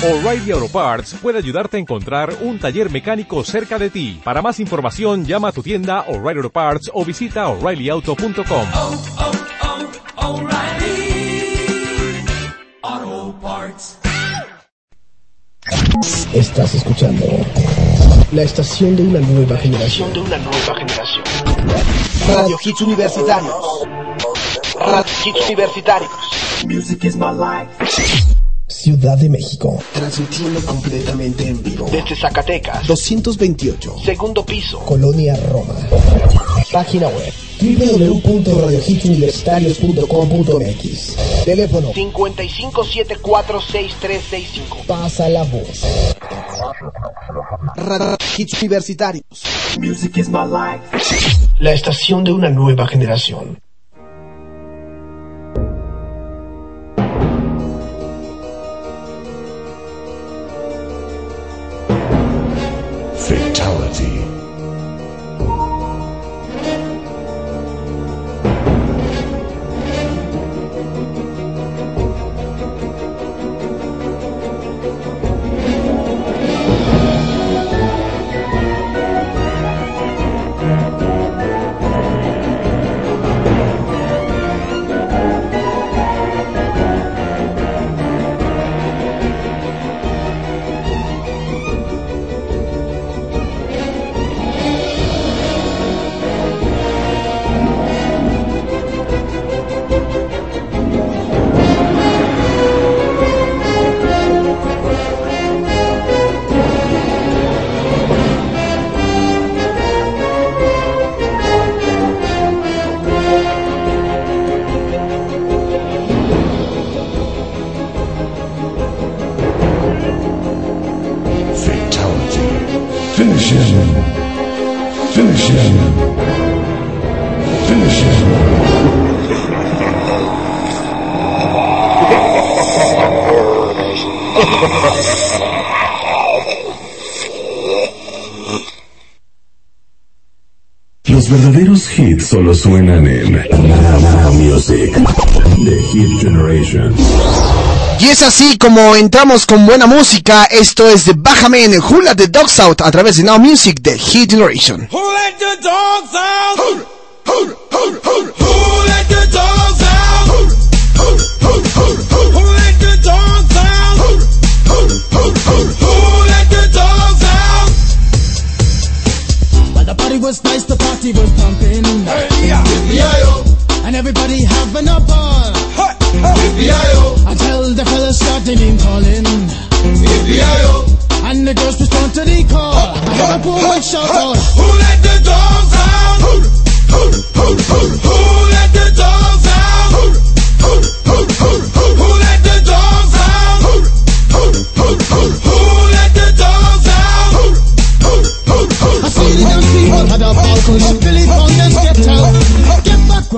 O'Reilly Auto Parts puede ayudarte a encontrar un taller mecánico cerca de ti. Para más información, llama a tu tienda O'Reilly Auto Parts o visita oreillyauto.com. oh, oh, Parts. Estás escuchando la estación de una nueva generación. de una nueva generación. Radio Hits Universitarios. Radio Hits Universitarios. Music is my life. Ciudad de México. Transmitiendo completamente en vivo. Desde Zacatecas. 228. Segundo piso. Colonia Roma. Página web www.radiohitsuniversitarios.com.mx Teléfono 55746365. Pasa la voz. Radio Hits Universitarios. Music is my life. La estación de una nueva generación. reality. Solo suenan en Now Music. The Hit Generation. Y es así como entramos con buena música. Esto es de Bájame en el Hula de Dogs Out a través de Now Music de Hit Generation. Who let the dogs out? Who, who, who, who, who let the dogs out? Who, who, who, who, who, who let the dogs out? Who, who, who, who, who let the dogs out? Well, the party was nice, the party was pumping. Having a ball. Hey, hey. Yippee-yi-yo. Until the fellas started name calling. Yippee-yi-yo. And the girls respond to the call. I heard a woman shout out. Who let the dogs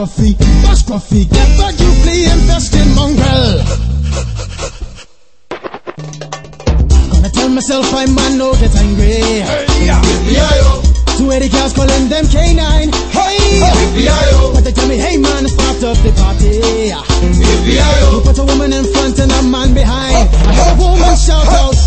Get back, Gruffy. Bash Gruffy. Get back, you flea infested mongrel. Gonna tell myself I'm man, no get angry. Yippee-yi-yo. Two eighty cars calling them K9. Hey! Yippee-yi-yo. But they tell me, hey man, start up the party. Yippee-yi-yo. Put a woman in front and a man behind. I heard a uh, woman uh, shout out.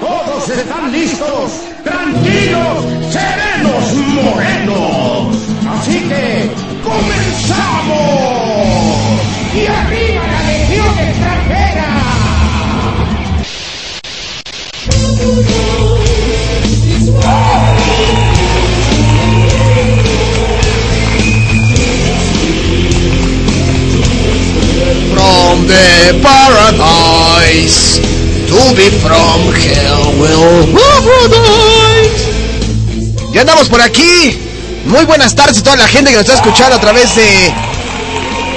Todos están listos, tranquilos, serenos, morenos. Así que, comenzamos. Y arriba la legión extranjera. From the paradise. Ya andamos por aquí. Muy buenas tardes a toda la gente que nos está escuchando a través de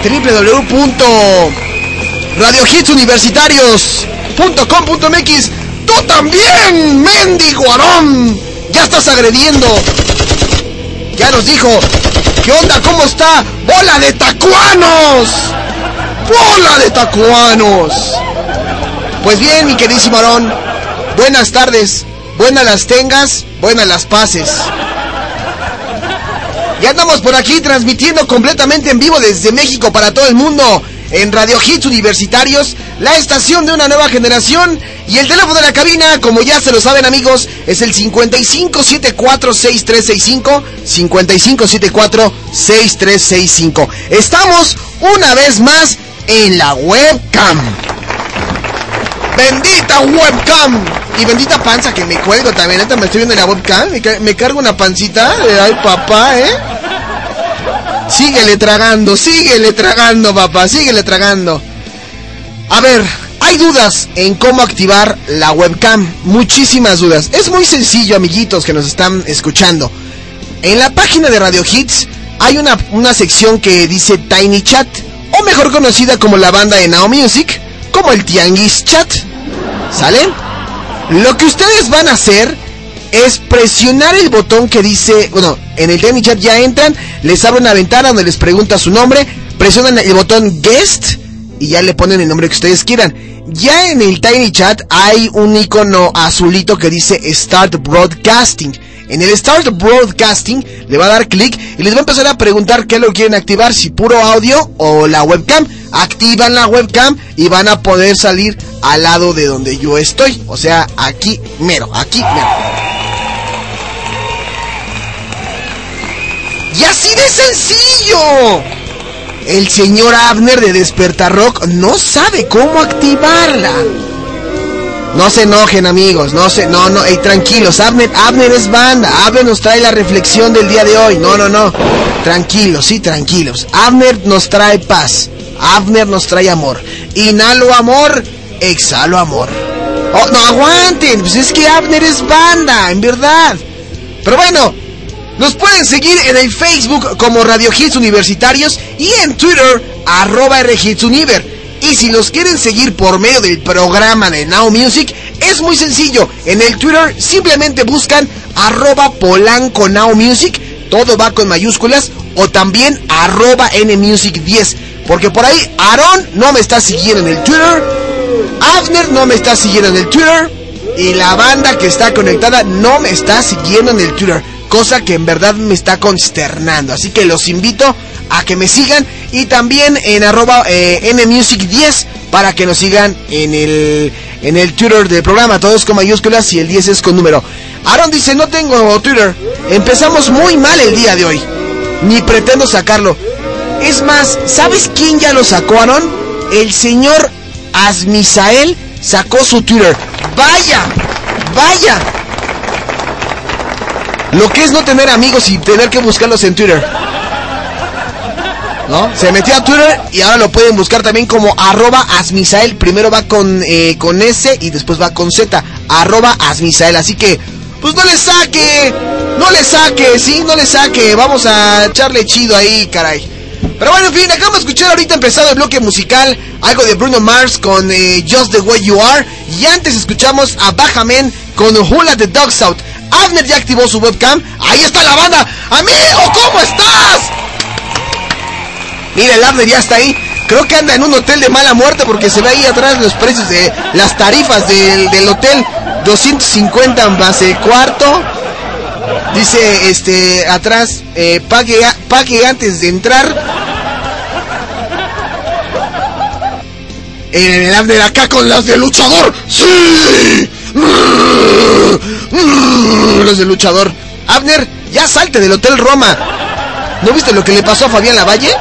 www.radiohitsuniversitarios.com.mx. ¡Tú también, mendigo Arón! Ya estás agrediendo. Ya nos dijo. ¿Qué onda? ¿Cómo está? ¡Bola de tacuanos! ¡Bola de tacuanos! Pues bien, mi queridísimo Aarón, buenas tardes, buenas las tengas, buenas las pases. Ya andamos por aquí transmitiendo completamente en vivo desde México para todo el mundo en Radio Hits Universitarios, la estación de una nueva generación. Y el teléfono de la cabina, como ya se lo saben amigos, es el 55746365. 55746365. Estamos una vez más en la webcam. Bendita webcam. Y bendita panza que me cuelgo también. Ahorita me estoy viendo en la webcam. Me, ca- me cargo una pancita. Ay, papá, ¿eh? Síguele tragando, síguele tragando, papá, síguele tragando. A ver, hay dudas en cómo activar la webcam. Muchísimas dudas. Es muy sencillo, amiguitos que nos están escuchando. En la página de Radio Hits hay una, una sección que dice Tiny Chat, o mejor conocida como la banda de Now Music, como el Tianguis Chat. ¿Sale? Lo que ustedes van a hacer es presionar el botón que dice, bueno, en el Tiny Chat ya entran, les abre una ventana donde les pregunta su nombre, presionan el botón Guest y ya le ponen el nombre que ustedes quieran. Ya en el Tiny Chat hay un icono azulito que dice Start Broadcasting. En el Start Broadcasting le va a dar clic y les va a empezar a preguntar qué lo quieren activar, si puro audio o la webcam. Activan la webcam y van a poder salir al lado de donde yo estoy. O sea, aquí mero, aquí mero. Y así de sencillo. El señor Abner de Despertar Rock no sabe cómo activarla. No se enojen amigos, no se, no, no, ey, tranquilos, Abner, Abner es banda, Abner nos trae la reflexión del día de hoy, no, no, no, tranquilos, sí, tranquilos, Abner nos trae paz, Abner nos trae amor, inhalo amor, exhalo amor. Oh, no aguanten, pues es que Abner es banda, en verdad. Pero bueno, nos pueden seguir en el Facebook como Radio Hits Universitarios y en Twitter arroba RHitsUniver. Y si los quieren seguir por medio del programa de Now Music, es muy sencillo. En el Twitter simplemente buscan arroba Polanco Now Music, todo va con mayúsculas, o también arroba NMusic10. Porque por ahí Aaron no me está siguiendo en el Twitter, Avner no me está siguiendo en el Twitter, y la banda que está conectada no me está siguiendo en el Twitter. Cosa que en verdad me está consternando. Así que los invito a que me sigan. Y también en arroba eh, nmusic10 para que nos sigan en el, en el Twitter del programa. Todos con mayúsculas y el 10 es con número. Aaron dice, no tengo Twitter. Empezamos muy mal el día de hoy. Ni pretendo sacarlo. Es más, ¿sabes quién ya lo sacó, Aaron? El señor Asmisael sacó su Twitter. Vaya, vaya. Lo que es no tener amigos y tener que buscarlos en Twitter. ¿No? Se metió a Twitter y ahora lo pueden buscar también como arroba asmisael. Primero va con, eh, con S y después va con Z. Arroba asmisael. Así que, pues no le saque. No le saque, sí, no le saque. Vamos a echarle chido ahí, caray. Pero bueno, en fin, acabamos de escuchar ahorita empezado el bloque musical. Algo de Bruno Mars con eh, Just the Way You Are. Y antes escuchamos a Bajamen con Let the Dogs Out. Abner ya activó su webcam. Ahí está la banda. Amigo, ¿cómo estás? Mira, el Abner ya está ahí. Creo que anda en un hotel de mala muerte porque se ve ahí atrás los precios de las tarifas del, del hotel. 250 más el cuarto. Dice, este, atrás, eh, pague, pague antes de entrar. En el Abner acá con las de luchador. ¡Sí! Los de luchador. Abner, ya salte del Hotel Roma. ¿No viste lo que le pasó a Fabián Lavalle?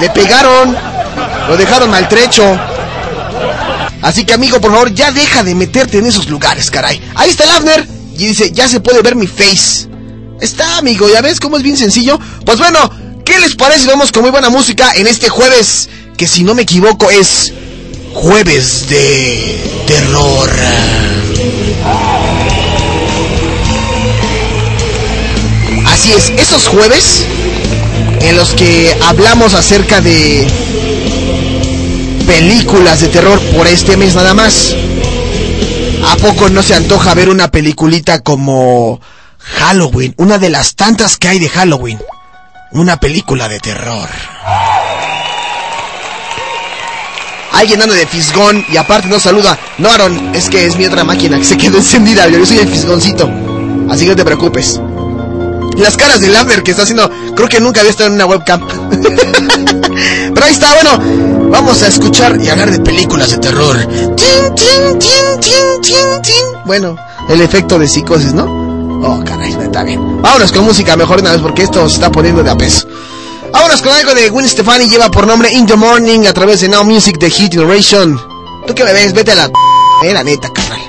Le pegaron. Lo dejaron maltrecho. Así que amigo, por favor, ya deja de meterte en esos lugares, caray. Ahí está el Abner. Y dice, ya se puede ver mi face. Está, amigo, ¿ya ves cómo es bien sencillo? Pues bueno, ¿qué les parece vamos con muy buena música en este jueves? Que si no me equivoco es jueves de terror. Así es, esos jueves en los que hablamos acerca de películas de terror por este mes nada más. ¿A poco no se antoja ver una peliculita como Halloween, una de las tantas que hay de Halloween. Una película de terror. Alguien anda de fisgón y aparte nos saluda. No, Aaron, es que es mi otra máquina que se quedó encendida. Yo soy el fisgoncito. Así que no te preocupes. Las caras de Lambert que está haciendo. Creo que nunca había estado en una webcam. Pero ahí está, bueno. Vamos a escuchar y hablar de películas de terror. Tin, tin, tin, tin, tin, tin. Bueno, el efecto de psicosis, ¿no? Oh, caray, está bien. Vámonos con música mejor una vez porque esto se está poniendo de a peso. Vámonos con algo de Gwen Stefani, lleva por nombre In the Morning a través de Now Music de Hit Generation. ¿Tú qué me ves? Vete a la... Eh, la neta, carnal.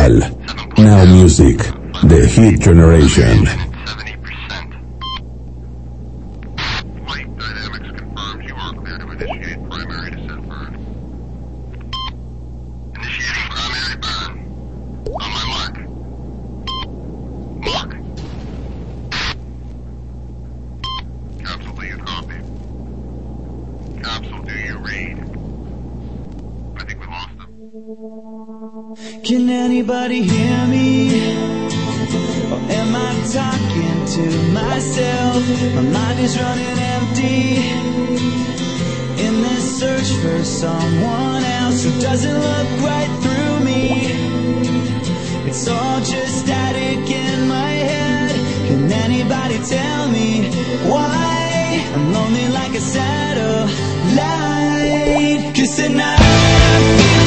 2000 y actual. Now Music, The Hit Generation. Doesn't look right through me. It's all just static in my head. Can anybody tell me why I'm lonely like a satellite? Cause tonight I'm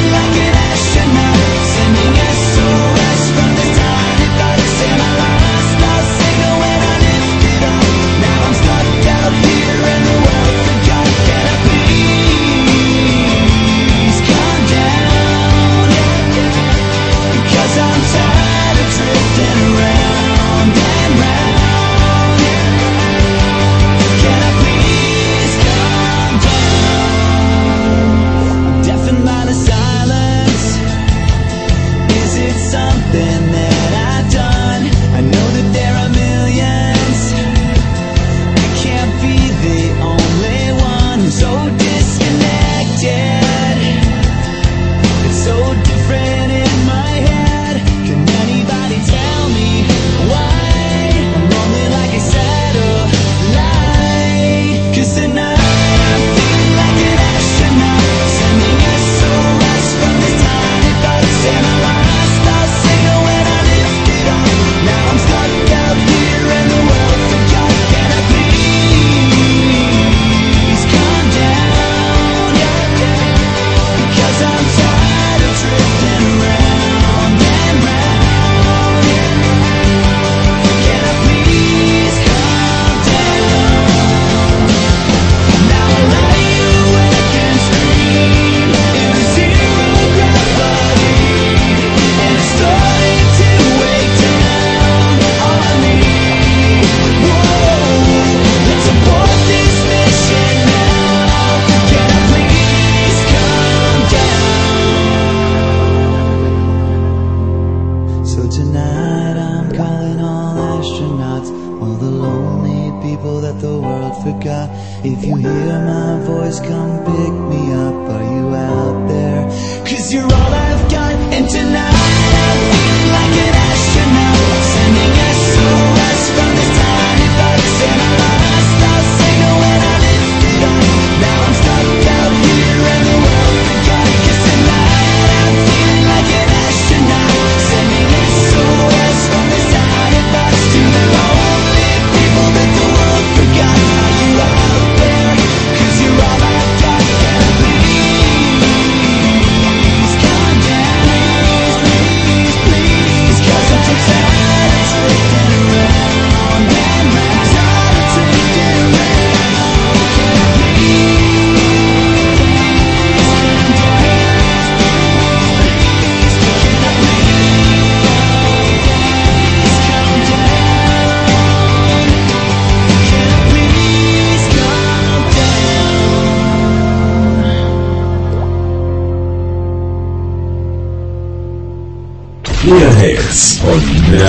Heads on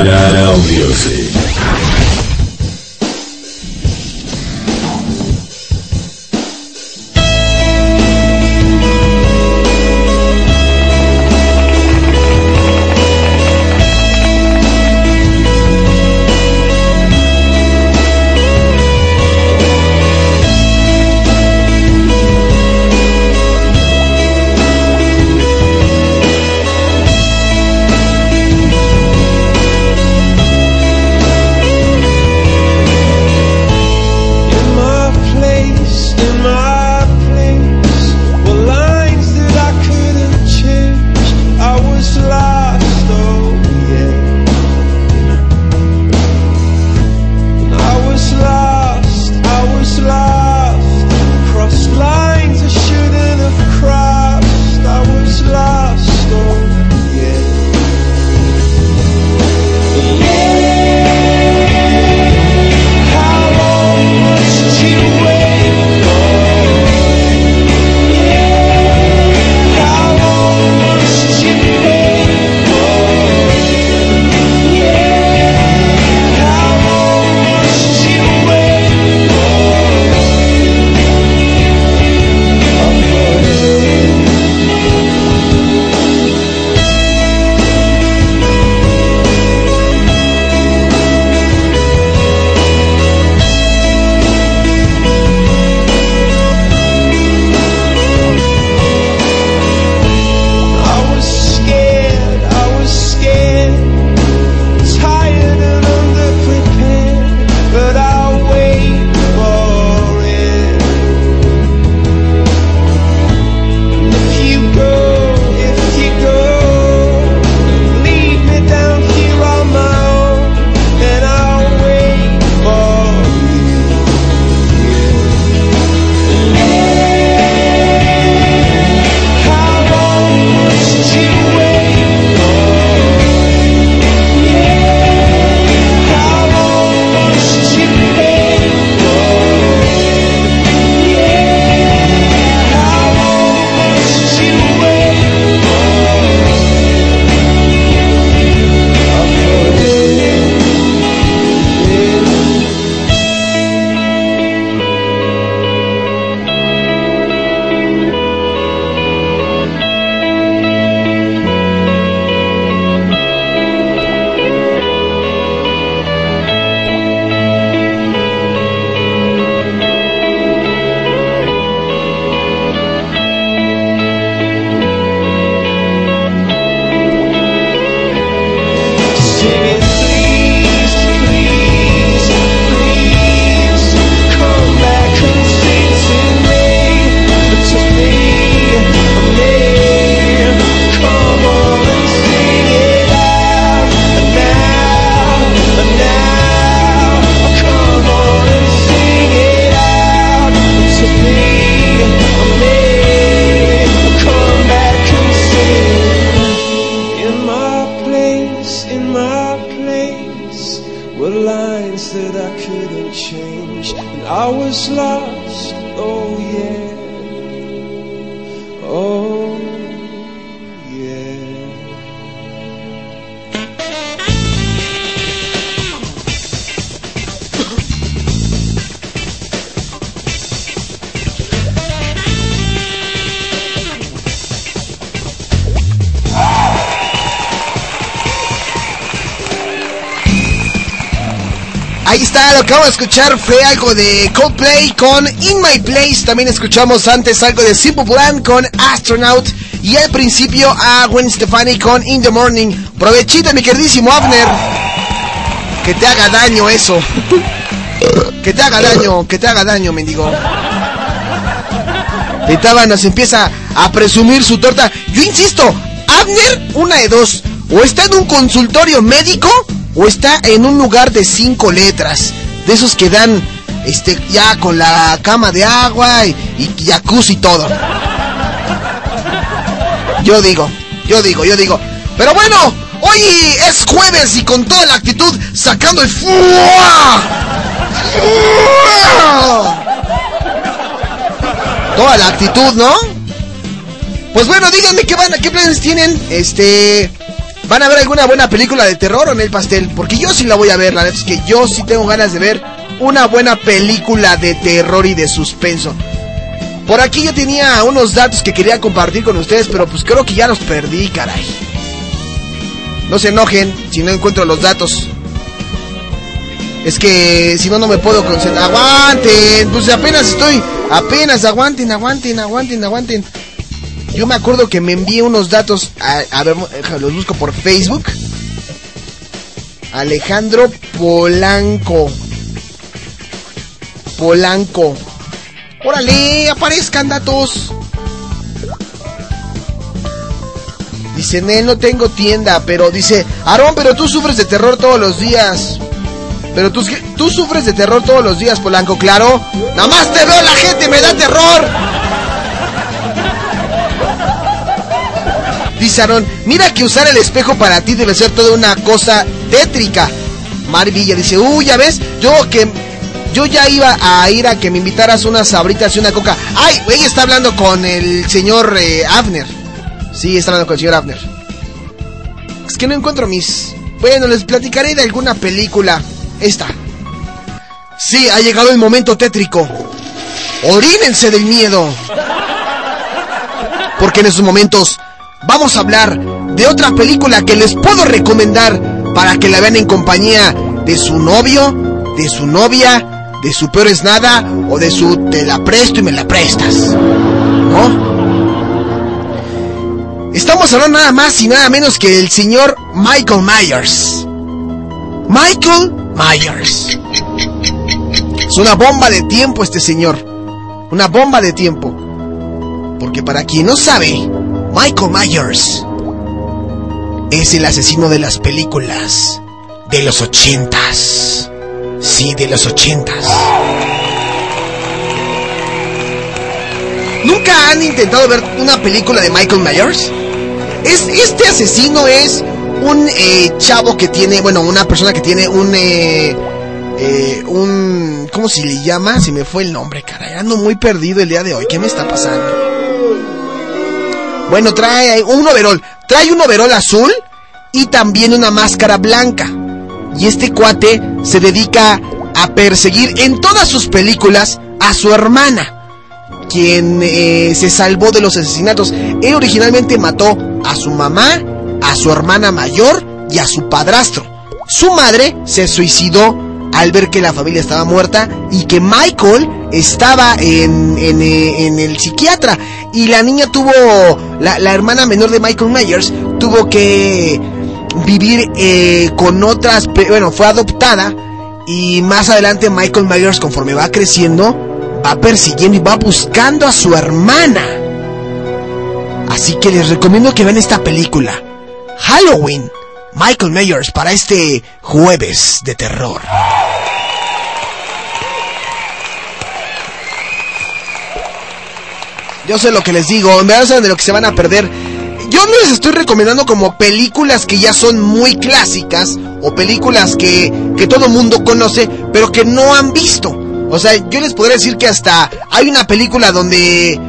Now Music. Ahí está, lo que vamos a escuchar fue algo de Coldplay con In My Place. También escuchamos antes algo de Simple Plan con Astronaut. Y al principio a Gwen Stefani con In the Morning. Provechito, mi queridísimo Abner. Que te haga daño eso. que te haga daño, que te haga daño, mendigo. Pitaba nos empieza a presumir su torta. Yo insisto, Abner, una de dos. O está en un consultorio médico o está en un lugar de cinco letras. De esos que dan este ya con la cama de agua y, y jacuzzi y todo. Yo digo, yo digo, yo digo. Pero bueno, hoy es jueves y con toda la actitud sacando el. ¡Fua! Toda la actitud, ¿no? Pues bueno, díganme qué van, qué planes tienen. Este, ¿van a ver alguna buena película de terror o en el pastel? Porque yo sí la voy a ver, la verdad es que yo sí tengo ganas de ver una buena película de terror y de suspenso. Por aquí yo tenía unos datos que quería compartir con ustedes, pero pues creo que ya los perdí, caray. No se enojen si no encuentro los datos. Es que si no, no me puedo concentrar. ¡Aguanten! Pues apenas estoy. Apenas, aguanten, aguanten, aguanten, aguanten. Yo me acuerdo que me envié unos datos. A, a ver, los busco por Facebook. Alejandro Polanco. Polanco. Órale, aparezcan datos. Dice, Nel, no tengo tienda, pero dice, Aarón, pero tú sufres de terror todos los días. Pero tú, tú sufres de terror todos los días, Polanco, claro. Nada más te veo la gente, me da terror. Dice Aarón, mira que usar el espejo para ti debe ser toda una cosa tétrica. Mar Villa dice, uy, ya ves, yo que yo ya iba a ir a que me invitaras unas sabritas y una coca. Ay, ella está hablando con el señor eh, Abner. Sí, está hablando con el señor Abner. Es que no encuentro mis... Bueno, les platicaré de alguna película. Esta. Sí, ha llegado el momento tétrico. Orínense del miedo. Porque en esos momentos vamos a hablar de otra película que les puedo recomendar para que la vean en compañía de su novio, de su novia, de su peor es nada o de su te la presto y me la prestas. ¿No? Estamos hablando nada más y nada menos que del señor Michael Myers. Michael Myers. Es una bomba de tiempo este señor. Una bomba de tiempo. Porque para quien no sabe, Michael Myers es el asesino de las películas de los ochentas. Sí, de los ochentas. ¿Nunca han intentado ver una película de Michael Myers? Es, este asesino es un eh, chavo que tiene, bueno, una persona que tiene un, eh, eh, un, ¿cómo se le llama? Se me fue el nombre, caray. Ando muy perdido el día de hoy. ¿Qué me está pasando? Bueno, trae un overol. Trae un overol azul y también una máscara blanca. Y este cuate se dedica a perseguir en todas sus películas a su hermana, quien eh, se salvó de los asesinatos. Él originalmente mató a su mamá, a su hermana mayor y a su padrastro. Su madre se suicidó al ver que la familia estaba muerta y que Michael estaba en, eh, el psiquiatra. Y la niña tuvo, la, hermana menor de Michael Myers, tuvo que vivir eh, con otras, bueno, fue adoptada y más adelante Michael Myers conforme va creciendo va persiguiendo y va buscando a su hermana. Así que les recomiendo que vean esta película, Halloween, Michael Myers para este jueves de terror. Yo sé lo que les digo, en verdad de lo que se van a perder. Yo no les estoy recomendando como películas que ya son muy clásicas o películas que, que todo mundo conoce, pero que no han visto. O sea, yo les podría decir que hasta hay una película donde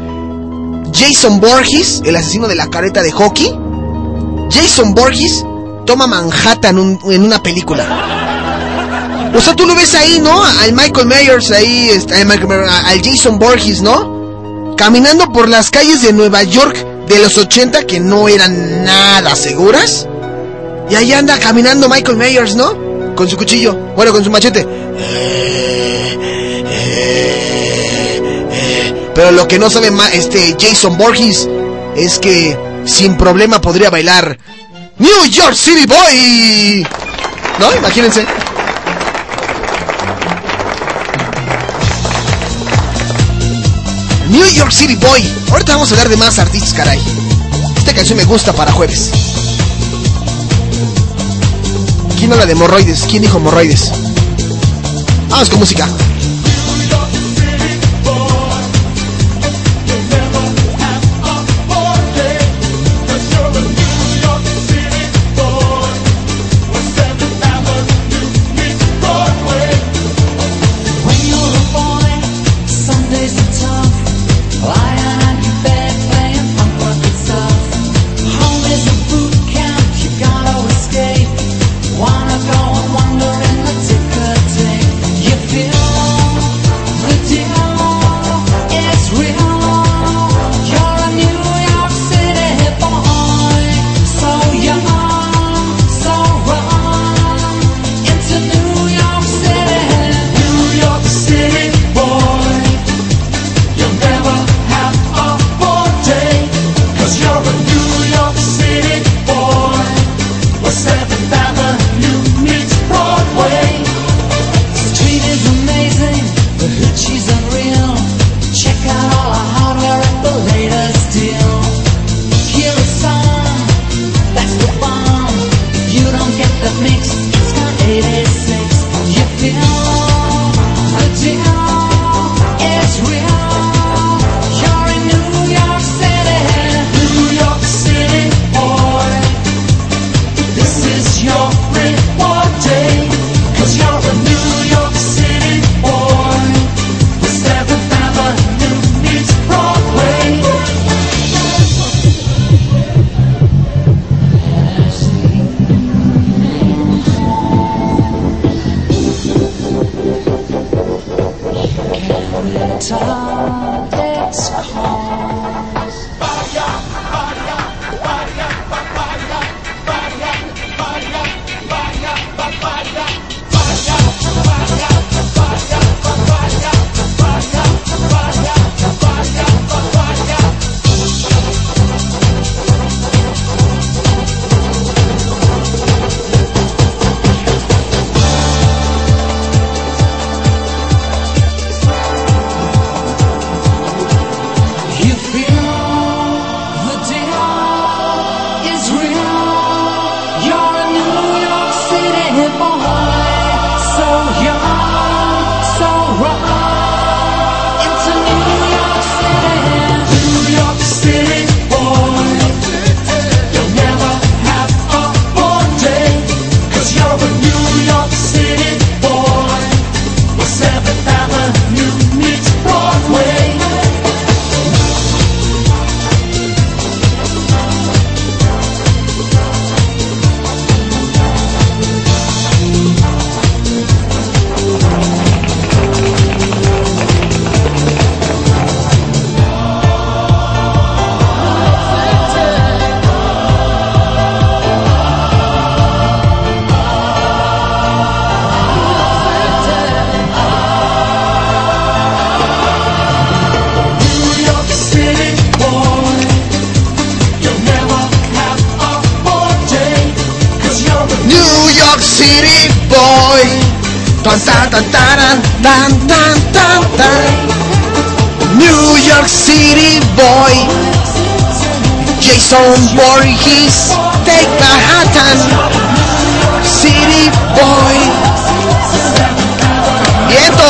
Jason Borges, el asesino de la careta de hockey, Jason Borges toma Manhattan un, en una película. O sea, tú lo ves ahí, ¿no? Al Michael Myers, ahí, este, al, al Jason Borges, ¿no? Caminando por las calles de Nueva York de los 80 que no eran nada seguras. Y ahí anda caminando Michael Myers, ¿no? Con su cuchillo, bueno, con su machete. Pero lo que no sabe este Jason Borges es que sin problema podría bailar New York City Boy. ¿No? Imagínense. New York City Boy. Ahorita vamos a hablar de más artistas, caray. Esta canción me gusta para jueves. ¿Quién habla de Morroides? ¿Quién dijo Morroides? Vamos con música.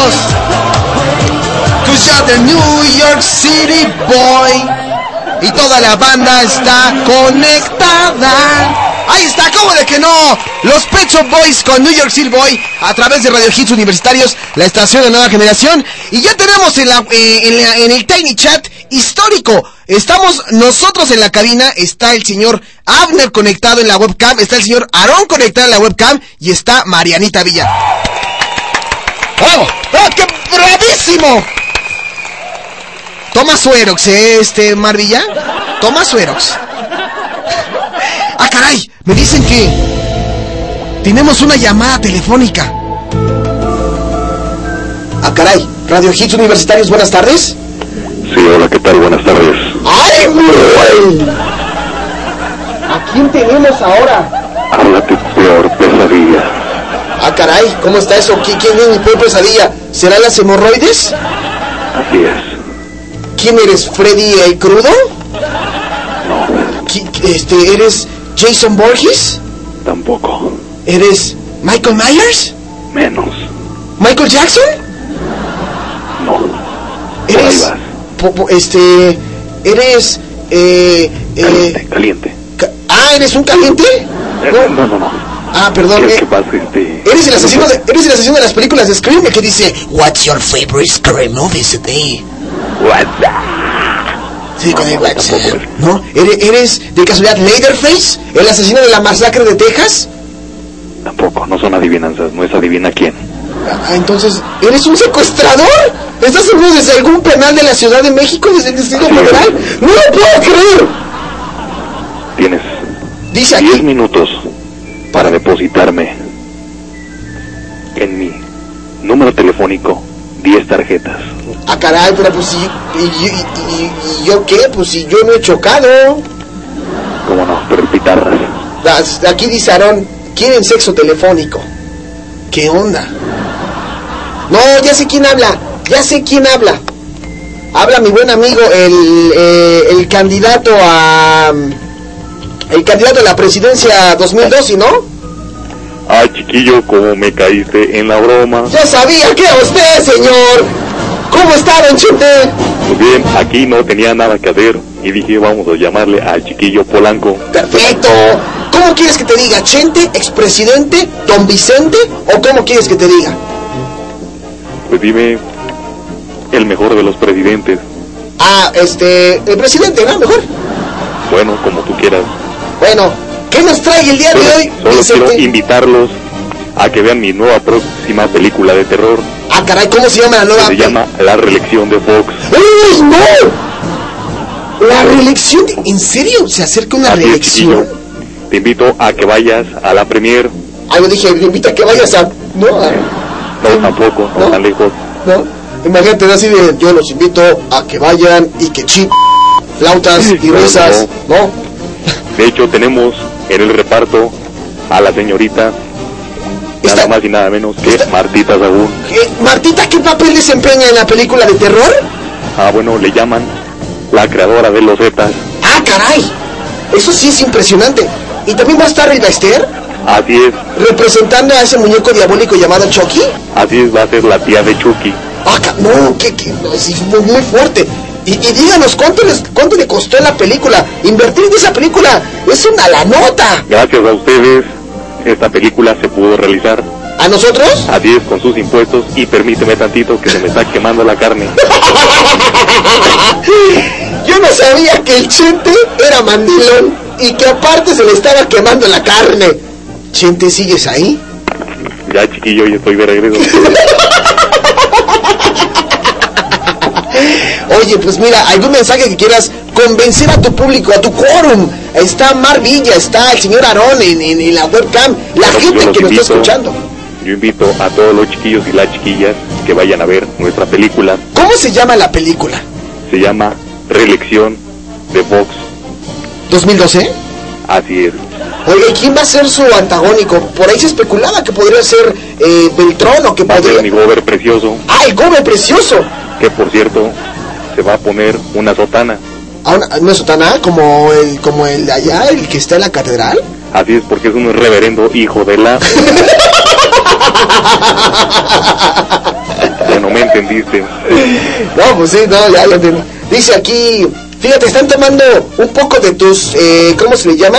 amigos. Escucha de New York City Boy. Y toda la banda está conectada. Ahí está, ¿cómo de que no? Los Pet Shop Boys con New York City Boy a través de Radio Hits Universitarios, la estación de nueva generación. Y ya tenemos en, eh, el Tiny Chat histórico. Estamos nosotros en la cabina, está el señor Abner conectado en la webcam, está el señor Aarón conectado en la webcam y está Marianita Villa. ¡Vamos! ¡Oh, qué bravísimo! Toma suerox, ¿eh, este Marvilla? Toma suerox. ¡Ah, caray! Me dicen que... Tenemos una llamada telefónica. ¡Ah, caray! Radio Hits Universitarios, buenas tardes. Sí, hola, ¿qué tal? Buenas tardes. ¡Ay, güey! ¿A quién tenemos ahora? Háblate peor pesadilla. Ah, caray, ¿cómo está eso? ¿Qui- ¿Quién es mi peor pesadilla? ¿Será las hemorroides? Así es. ¿Quién eres? ¿Freddy el crudo? Qui- Este, ¿eres Jason Borges? Tampoco. ¿Eres Michael Myers? Menos. ¿Michael Jackson? No. ¿Eres po- po- este eres eh, eh, Caliente. ca- ah, eres un caliente? Eh, No, no, no. Ah, perdón. ¿Qué, eh, pasa, este? Eres el asesino de, eres el asesino de las películas de Scream que dice What's your favorite Scream movie today? Sí, con el WhatsApp. ¿No? ¿Eres, eres de casualidad Leatherface? ¿El asesino de la masacre de Texas? Tampoco, no son adivinanzas, no es adivina quién. Ah, entonces, ¿eres un secuestrador? ¿Estás seguro desde algún penal de la Ciudad de México, desde el Distrito Federal? ¡No lo puedo creer! Tienes Dice 10 minutos para depositarme en mi número telefónico 10 tarjetas. Ah, caray, pero pues sí. ¿Y, y- y- y yo qué? Pues si yo no he chocado. ¿Cómo no? Pero el pitarras. Las- Aquí dice Aarón, quieren sexo telefónico. ¿Qué onda? No, ya sé quién habla. Ya sé quién habla. Habla mi buen amigo, el, eh, el candidato a... El candidato a la presidencia 2002, ¿y no? Ah, chiquillo, como me caíste en la broma. Yo sabía que era usted, señor. ¿Cómo está, don Chente? Pues bien, aquí no tenía nada que hacer y dije vamos a llamarle al chiquillo Polanco. Perfecto. ¿Cómo quieres que te diga? ¿Chente, expresidente, don Vicente? ¿O cómo quieres que te diga? Pues dime el mejor de los presidentes. Ah, este, el presidente, ¿no? Mejor. Bueno, como tú quieras. Bueno, ¿qué nos trae el día de hoy, Solo quiero invitarlos a que vean mi nueva próxima película de terror. Ah, caray, ¿cómo se llama la nueva? se llama La reelección de Fox. ¡Uy, no! La reelección, ¿en serio? ¿Se acerca una reelección? Te invito a que vayas a la premier. Ah, yo dije, me invita a que vayas a... No, a- No, tampoco, no tan lejos. no. Imagínate, así de, yo los invito a que vayan y que chip, flautas y risas, ¿no? De hecho, tenemos en el reparto a la señorita, nada más y nada menos que Martita Sagún. Eh, Martita, ¿qué papel desempeña en la película de terror? Ah, bueno, le llaman la creadora de los Zetas. ¡Ah, caray! Eso sí es impresionante. ¿Y también va a estar Rita Esther Así es, representando a ese muñeco diabólico llamado Chucky? así es, va a ser la tía de Chucky. Ah, no, que, no, muy, muy fuerte. Y, y díganos, ¿cuánto, les, ¿cuánto le costó la película? Invertir en esa película es una la nota. Gracias a ustedes, esta película se pudo realizar. ¿A nosotros? Así es, con sus impuestos y permíteme tantito que se me está quemando la carne. Yo no sabía que el Chente era mandilón y que aparte se le estaba quemando la carne. Chente, ¿sigues ahí? Ya chiquillo, ya estoy de regreso. Oye, pues mira, algún mensaje que quieras convencer a tu público, a tu quórum. Está Mar Villa, está el señor Aarón en, en- en la webcam, la gente que nos está escuchando. Yo invito a todos los chiquillos y las chiquillas que vayan a ver nuestra película. ¿Cómo se llama la película? Se llama Reelección de Fox. ¿2012? Así es. Oye, ¿quién va a ser su antagónico? Por ahí se especulaba que podría ser eh, Beltrón o que Va podría... mi gober precioso, ¡Ah, el Gobe precioso! que por cierto se va a poner una sotana. Ah, una, una sotana como el, como el de allá, el que está en la catedral. Así es porque es un reverendo hijo de la... ya no me entendiste. No, pues sí, no, ya, ya entendí. Dice aquí, fíjate, están tomando un poco de tus, eh, ¿cómo se le llama?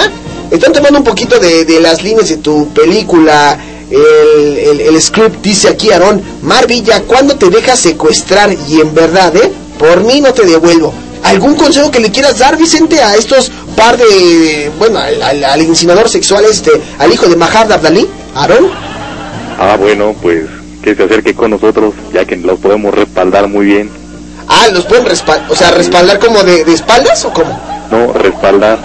Están tomando un poquito de, de las líneas de tu película, el, el, el script, dice aquí Aarón, Mar Villa, ¿cuándo te dejas secuestrar? Y en verdad, ¿eh? Por mí no te devuelvo. ¿Algún consejo que le quieras dar, Vicente, a estos par de, bueno, al, al, al insinuador sexual este, al hijo de Mahad Abdalí, Aarón? Ah, bueno, pues que se acerque con nosotros, ya que los podemos respaldar muy bien. Ah, ¿los pueden respaldar, o sea, respaldar como de, de espaldas o cómo? No, respaldar.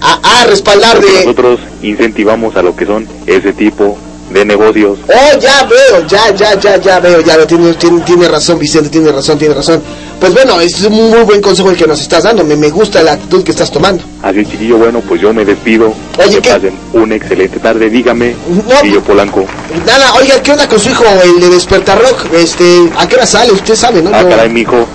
Ah, ah respaldar Porque de... nosotros incentivamos a lo que son ese tipo de negocios. Oh, ya veo, ya, ya, ya, ya veo, ya veo. Tiene, tiene, tiene razón, Vicente, tiene razón, tiene razón. Pues bueno, es un muy buen consejo el que nos estás dando. Me, me gusta la actitud que estás tomando. Así chiquillo, bueno, pues yo me despido. Oye, que pasen una excelente tarde. Dígame, No. chiquillo Polanco. Nada, oiga, ¿qué onda con su hijo, el de Despertar Rock? Este, ¿a qué hora sale? Usted sabe, ¿no? Ah, Yo- caray, mijo.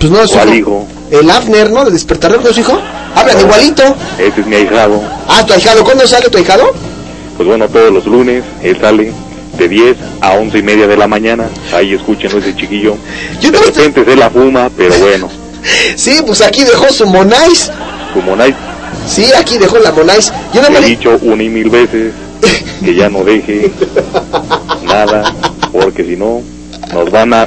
Pues no, es su ¿Cuál hijo. hijo? El Afner, ¿no? De Despertar Rock, ¿no es su hijo? Hablan igualito. Este es mi ahijado. Ah, tu ahijado. ¿Cuándo sale tu ahijado? Pues bueno, todos los lunes él sale de 10 a 11 y media de la mañana. Ahí escúchenlo ese chiquillo. Yo De repente se la fuma, pero bueno, Sí, pues aquí dejó su Monais. como Night Sí, aquí dejó la Monais. Yo no me he dicho una y mil veces que ya no deje nada, porque si no, nos van a,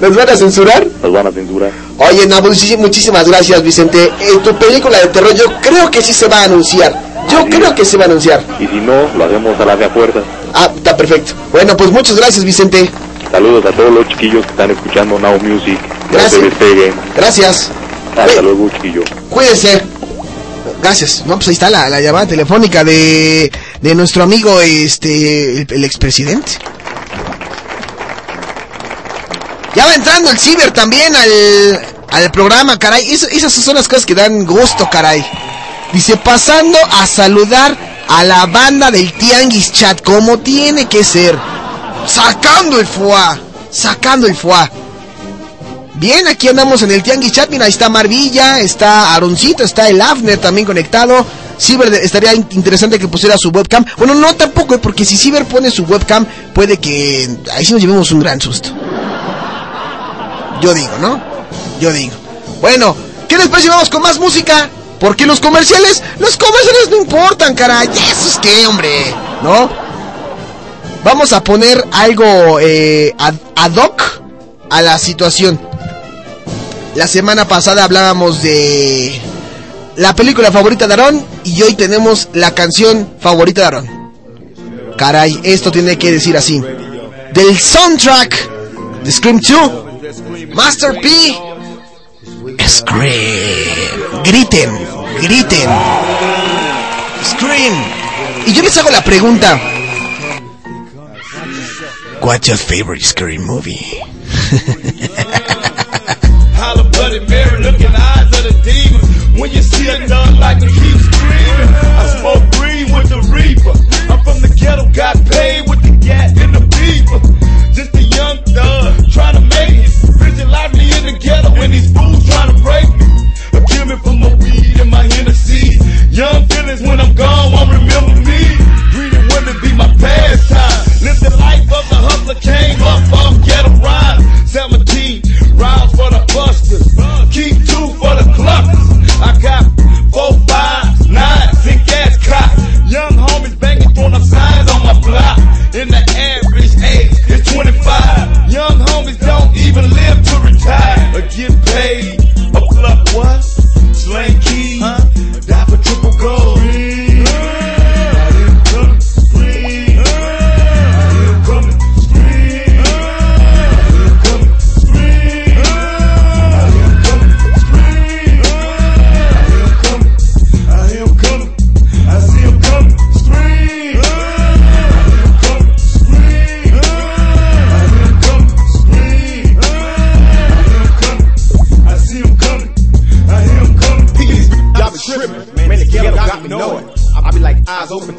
¿Nos van a censurar? nos van a censurar. Oye, no, muchísimas gracias, Vicente. Eh, tu película de terror yo creo que sí se va a anunciar. Yo creo que se va a anunciar. Y si no, lo hacemos a la de fuerza. Ah, está perfecto. Bueno, pues muchas gracias, Vicente. Saludos a todos los chiquillos que están escuchando Now Music. No Gracias. se. Gracias. Hasta luego, chiquillo. Cuídense. Gracias. No, pues ahí está la, la llamada telefónica de, de nuestro amigo, este, el, el expresidente. Ya va entrando el ciber también al, al programa, caray. Esas son las cosas que dan gusto, caray. Dice, pasando a saludar a la banda del Tianguis Chat, como tiene que ser. Sacando el fuá. Sacando el fuá. Bien, aquí andamos en el Tianguis Chat. Mira, ahí está Marvilla, está Aroncito, está el Afner también conectado. Ciber estaría in- interesante que pusiera su webcam. Bueno, no tampoco, eh, porque si Ciber pone su webcam, puede que ahí sí nos llevemos un gran susto. Yo digo, ¿no? Yo digo. Bueno, ¿qué les parece? Vamos con más música. Porque los comerciales, los comerciales no importan, caray. ¿Eso es qué, hombre? ¿No? Vamos a poner algo eh, ad, ad hoc a la situación. La semana pasada hablábamos de la película favorita de Aaron y hoy tenemos la canción favorita de Aaron. Caray, esto tiene que decir así. Del soundtrack de Scream 2, Master P. Scream. Griten, griten. Scream. Y yo les hago la pregunta. What's your favorite Scream movie? Young feelings when I'm gone won't remember me. Greedy women be my pastime. Live the life of the hustler, came up off ghetto rhyme. 17 rounds for the busters. Keep two for the cluckers. I got four, five, nine, big ass cops. Young homies banging, throwing up signs on my block. In the average age is 25. Young homies don't even live to retire or get paid.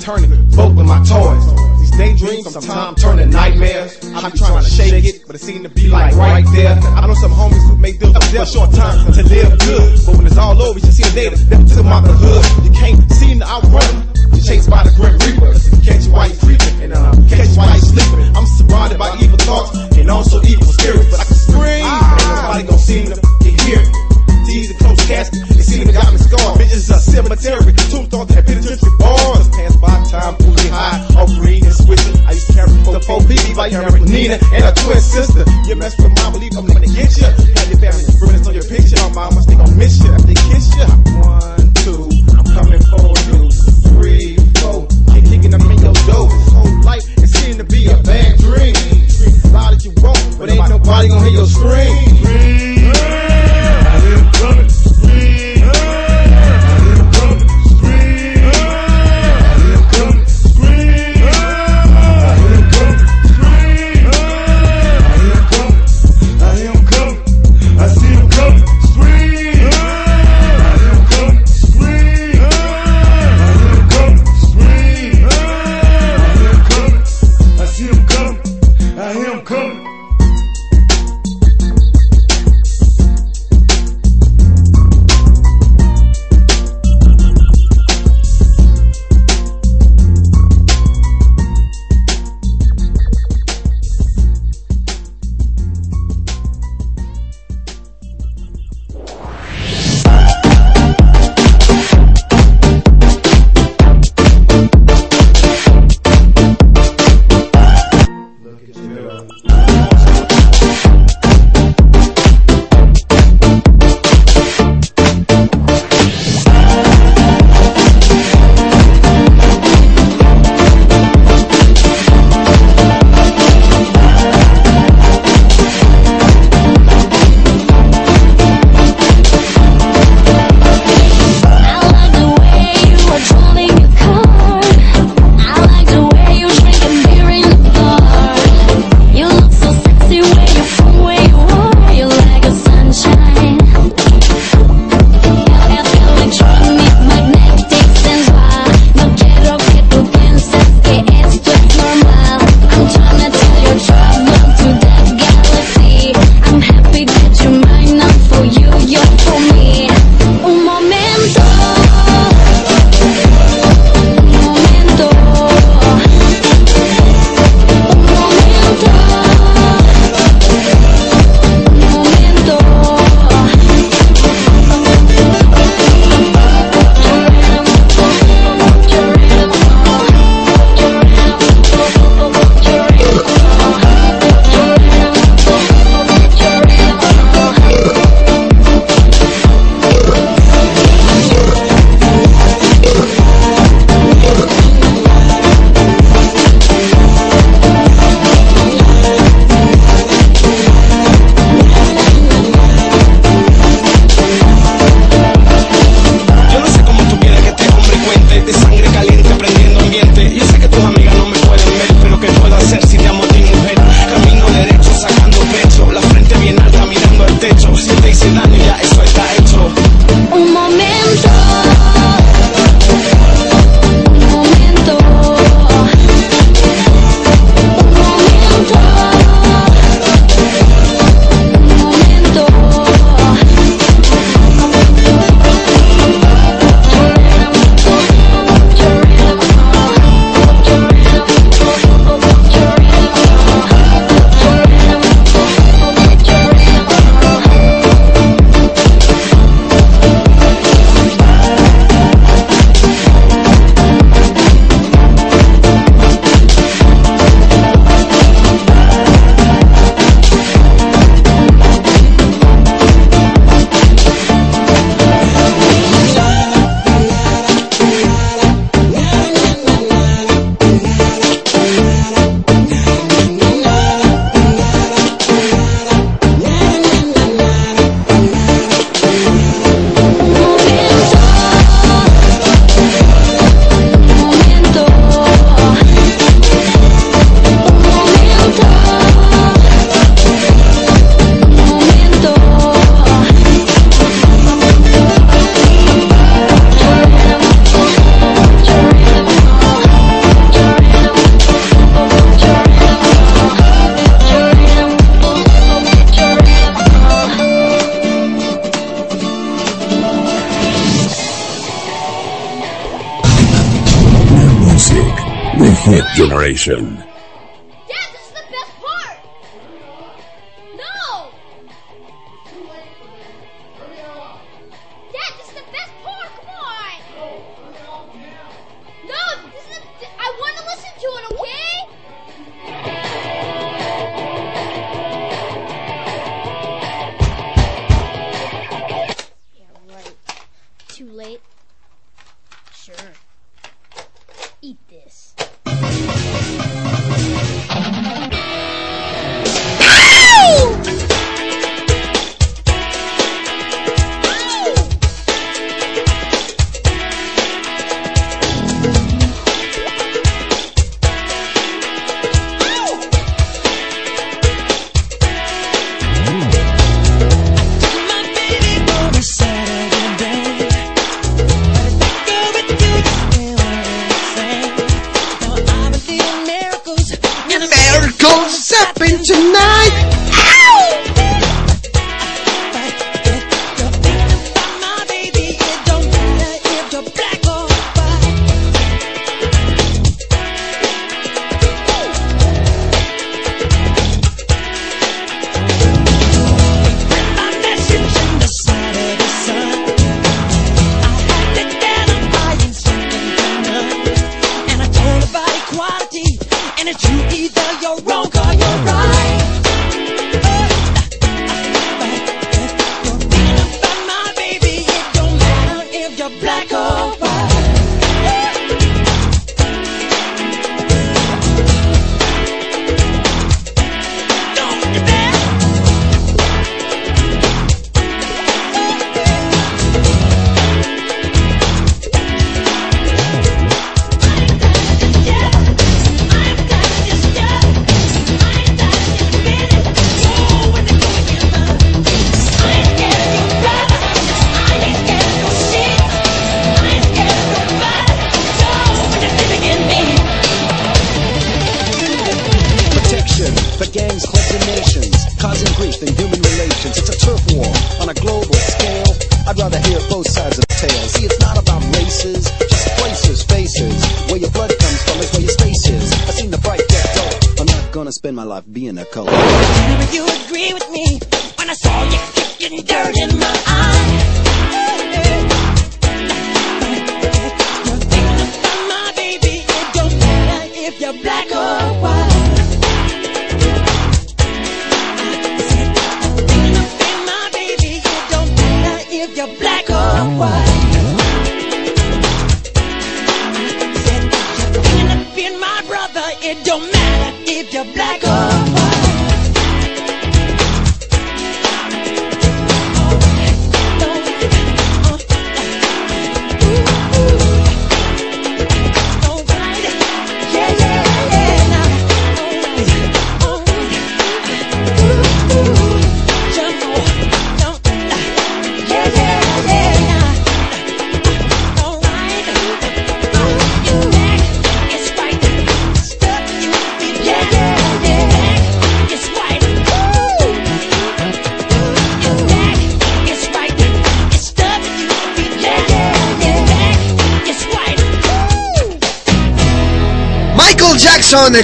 Turning, both with my toys. These daydreams sometimes turn to nightmares. I be trying to shake it, but it seem to be like right there. I know some homies who make deals for a short time to live good. But when it's all over, you see them later, never to my hood. You can't seem to outrun. You're chased by the grim reaper. Catch you while you creeping, and uh, catch you while you sleeping. I'm surrounded by evil thoughts and also evil With Nina and a twin sister. You mess with my believe I'm gonna get you.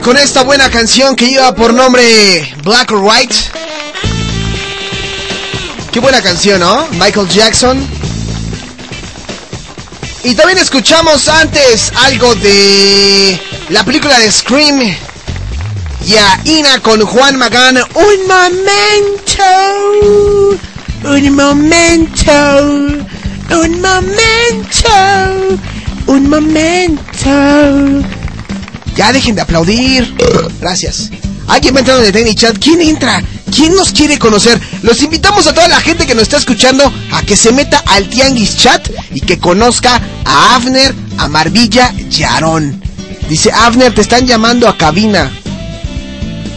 Con esta buena canción que lleva por nombre Black or White. Qué buena canción, ¿no? Michael Jackson. Y también escuchamos antes algo de la película de Scream. Y a Ina con Juan Magán. Un momento. Un momento. Un momento. Un momento. Ya dejen de aplaudir. Gracias. Alguien va entrando en el Tiny Chat. ¿Quién entra? ¿Quién nos quiere conocer? Los invitamos a toda la gente que nos está escuchando a que se meta al Tianguis Chat y que conozca a Avner, a Marvilla y a Aarón. Dice, Avner, te están llamando a cabina.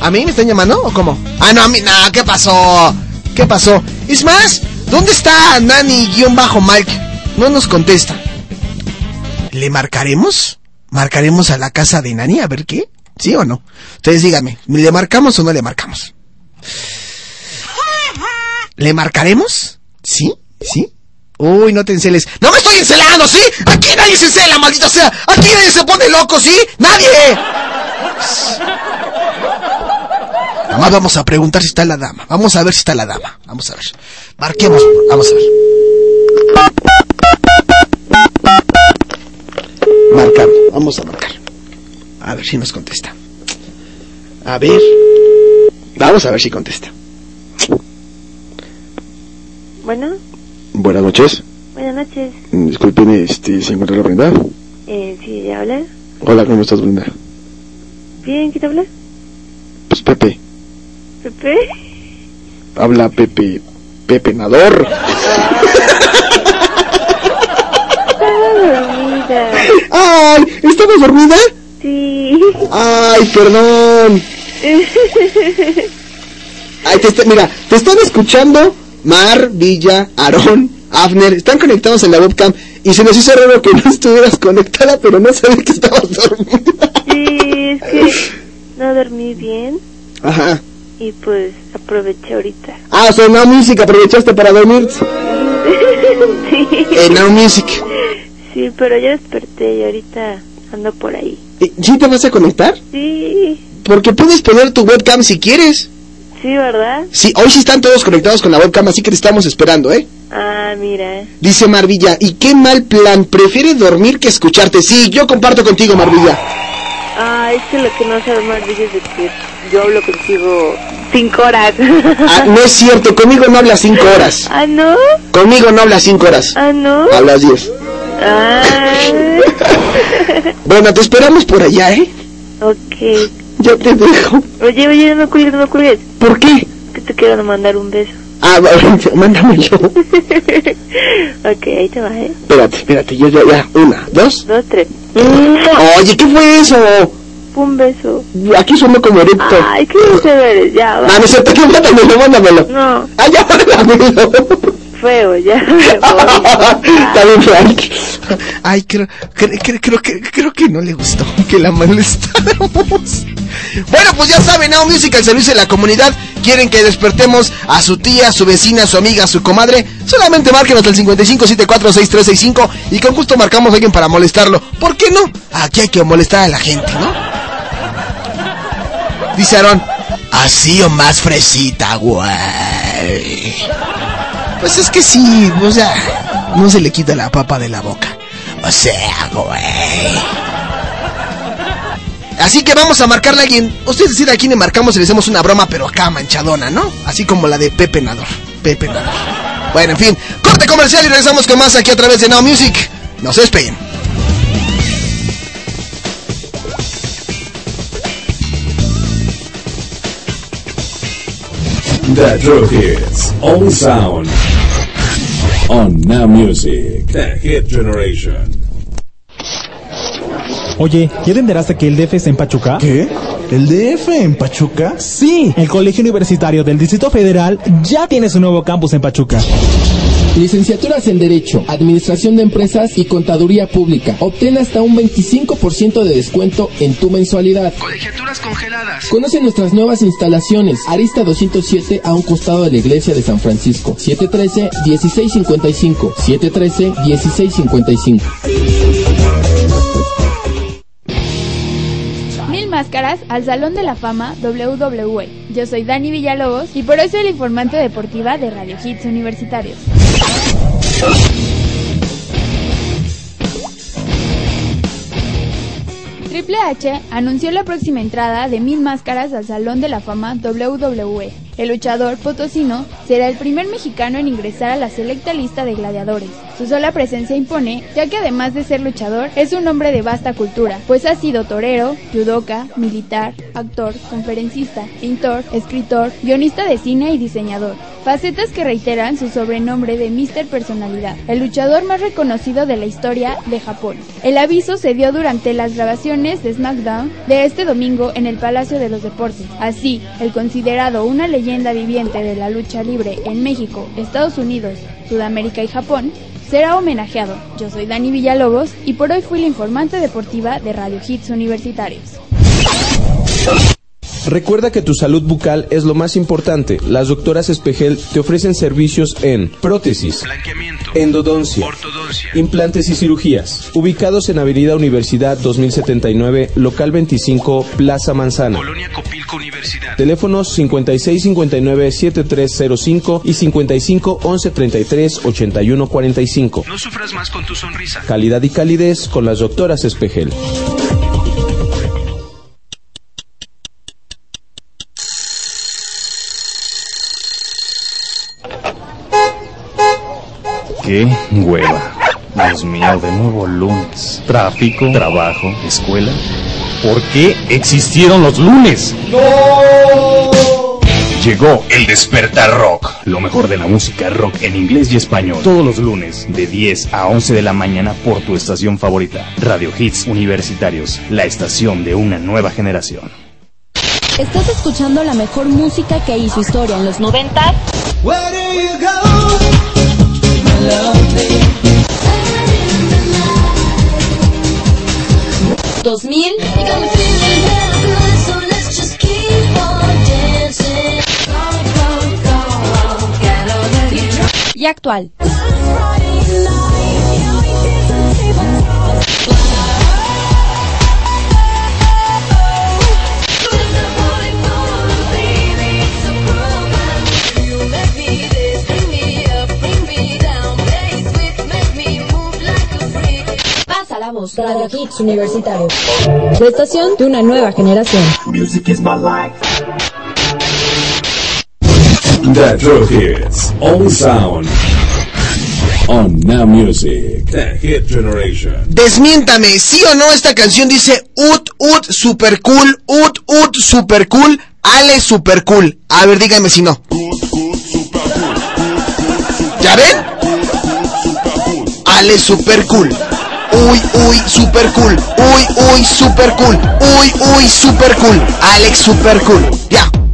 ¿A mí me están llamando o cómo? Ah, no, a mí, no, ¿qué pasó? ¿Qué pasó? Es más, ¿dónde está Nani-Mike? No nos contesta. ¿Le marcaremos? ¿Marcaremos a la casa de Nani a ver qué? ¿Sí o no? Ustedes díganme, ¿le marcamos o no le marcamos? ¿Le marcaremos? ¿Sí? ¿Sí? Uy, no te enceles. ¡No me estoy encelando, ¿sí? Aquí nadie se encela, maldita sea. Aquí nadie se pone loco, ¿sí? ¡Nadie! Nada más vamos a preguntar si está la dama. Vamos a ver si está la dama. Vamos a ver. Marquemos. Vamos a ver. Marcando. Vamos a marcar. A ver si nos contesta. A ver. Vamos a ver si contesta. Bueno, Buenas noches. buenas noches. Mm, Disculpen, este, ¿se encuentra la Brenda? Eh, sí, ¿ya habla? Hola, ¿cómo estás, Brenda? Bien, ¿quién te habla? Pues Pepe. ¿Pepe? Habla Pepe. Pepe Nador. ¡Ay! ¿Estabas dormida? Sí. ¡Ay, perdón! Ay, te está- mira, te están escuchando Mar, Villa, Aarón, Afner. Están conectados en la webcam y se nos hizo raro que no estuvieras conectada, pero no sabía que estabas dormida. Sí, es que no dormí bien Ajá. y pues aproveché ahorita. Ah, o sea, no música, aprovechaste para dormir. sí. Eh, no music. Sí, pero ya desperté y ahorita ando por ahí. ¿Sí te vas a conectar? Sí, Porque puedes poner tu webcam si quieres. sí, ¿verdad? Sí, hoy sí están todos conectados con la webcam, así que te estamos esperando, ¿eh? Ah, mira. Dice Marvilla, ¿y qué mal plan? ¿Prefiere dormir que escucharte? Sí, yo comparto contigo, Marvilla. Ah, es que lo que no sabe más es de que yo hablo contigo cinco horas. Ah, no es cierto, conmigo no hablas cinco horas. Ah, ¿no? Conmigo no hablas cinco horas. Ah, ¿no? Hablas diez. Bueno, te esperamos por allá, ¿eh? ok. Ya te dejo. Oye, oye, no me cuelgues, no me cuelgues. ¿Por qué? Que te quiero mandar un beso. Ah, va- mándamelo. ok, ahí te va, ¿eh? Espérate, espérate, yo ya, ya. Una, dos. Dos, tres. Oye, ¿qué fue eso? Un beso. Aquí sonó como erecto. Ay, qué grosero eres, ya, va. Ah, no que mándamelo, mándamelo. No, Ah, ya, mándamelo. Feo, ya. Está bien, Frank. Ay, creo, cre- cre- creo, que, creo que no le gustó que la molestáramos. Bueno, pues ya saben, Now Music al servicio de la comunidad. Quieren que despertemos a su tía, su vecina, su amiga, su comadre. Solamente márquenos al 55746365 y con gusto marcamos a alguien para molestarlo. ¿Por qué no? Aquí hay que molestar a la gente, ¿no? Dice Aaron, así o más fresita, güey. Pues es que sí, o sea, no se le quita la papa de la boca. O sea, güey. Así que vamos a marcarle a alguien. Ustedes deciden a quién le marcamos y le hacemos una broma, pero acá manchadona, ¿no? Así como la de Pepe Nador. Pepe Nador. Bueno, en fin, corte comercial y regresamos con más aquí a través de Now Music. No se despeguen. The True Hits. All sound. On Now Music. The Hit Generation. Oye, ¿ya te enteraste que el DF es en Pachuca? ¿Qué? ¿El DF en Pachuca? Sí, el Colegio Universitario del Distrito Federal ya tiene su nuevo campus en Pachuca. Licenciaturas en Derecho, Administración de Empresas y Contaduría Pública. Obtén hasta un 25% de descuento en tu mensualidad. Colegiaturas congeladas. Conoce nuestras nuevas instalaciones. Arista 207 a un costado de la iglesia de San Francisco. 713-1655. 713-1655. máscaras al Salón de la Fama WWE. Yo soy Dani Villalobos y por hoy soy la informante deportiva de Radio Hits Universitarios. Triple H anunció la próxima entrada de mil máscaras al Salón de la Fama WWE. El luchador potosino será el primer mexicano en ingresar a la selecta lista de gladiadores. Su sola presencia impone, ya que además de ser luchador, es un hombre de vasta cultura, pues ha sido torero, judoka, militar, actor, conferencista, pintor, escritor, guionista de cine y diseñador. Facetas que reiteran su sobrenombre de Mr. Personalidad, el luchador más reconocido de la historia de Japón. El aviso se dio durante las grabaciones de SmackDown de este domingo en el Palacio de los Deportes. Así, el considerado una leyenda viviente de la lucha libre en México, Estados Unidos, Sudamérica y Japón, será homenajeado. Yo soy Dani Villalobos y por hoy fui la informante deportiva de Radio Hits Universitarios. Recuerda que tu salud bucal es lo más importante. Las doctoras Espejel te ofrecen servicios en prótesis, endodoncia, implantes y cirugías. Ubicados en Avenida Universidad 2079, local 25, Plaza Manzana. Teléfonos 5659-7305 y 5511338145. No sufras más con tu sonrisa. Calidad y calidez con las doctoras Espejel. ¡Qué hueva! Dios mío, de nuevo lunes. Tráfico, trabajo, escuela. ¿Por qué existieron los lunes? Llegó el Despertar Rock, lo mejor de la música rock en inglés y español. Todos los lunes, de 10 a 11 de la mañana por tu estación favorita. Radio Hits Universitarios, la estación de una nueva generación. Estás escuchando la mejor música que hizo historia en los 90 2000 y actual. Voz. Radio Hits Universitario. La estación de una nueva generación. Music is my life. The True Hits. All sound. On Now Music. The Hit Generation. Desmiéntame, ¿sí o no esta canción dice Ut Ut super cool, Ut Ut super cool, Ale super cool? A ver, dígame si no. ¿Ya ven? Ale super cool. Uy, uy, super cool. Uy, uy, super cool. Uy, uy, super cool. Alex super cool. Ya. Ale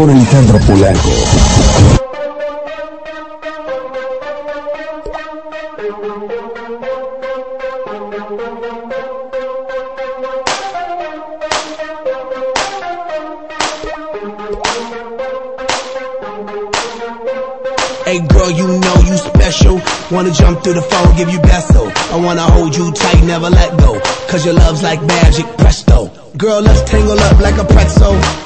con Alejandro Polanco. Hey girl, you know you special. Wanna jump through the phone, give you beso. I wanna hold you tight, never let go. Cause your love's like magic, presto. Girl, let's tangle up like a pretzel.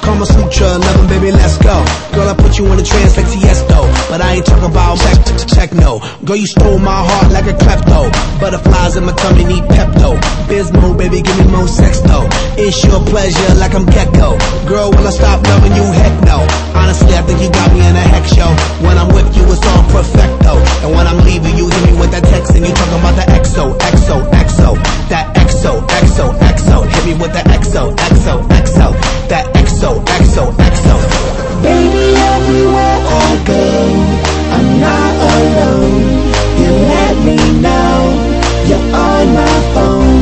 Baby, let's go. Girl, I put you in a trance like Tiesto. But I ain't talking about tech, techno. Girl, you stole my heart like a klepto. Butterflies in my tummy need Pepto. Bismo, baby, give me more sex though. It's your pleasure like I'm gecko. Girl, will I stop loving you? Heck no. Honestly, I think you got me in a hex show. When I'm with you, it's all perfecto. And when I'm leaving, you hit me with that text and you talking about the XO, XO, XO. That XO, XO, XO. Hit me with the XO, XO, XO. That XO, XO, XO. Baby, everywhere I go, I'm not alone. You let me know you're on my phone,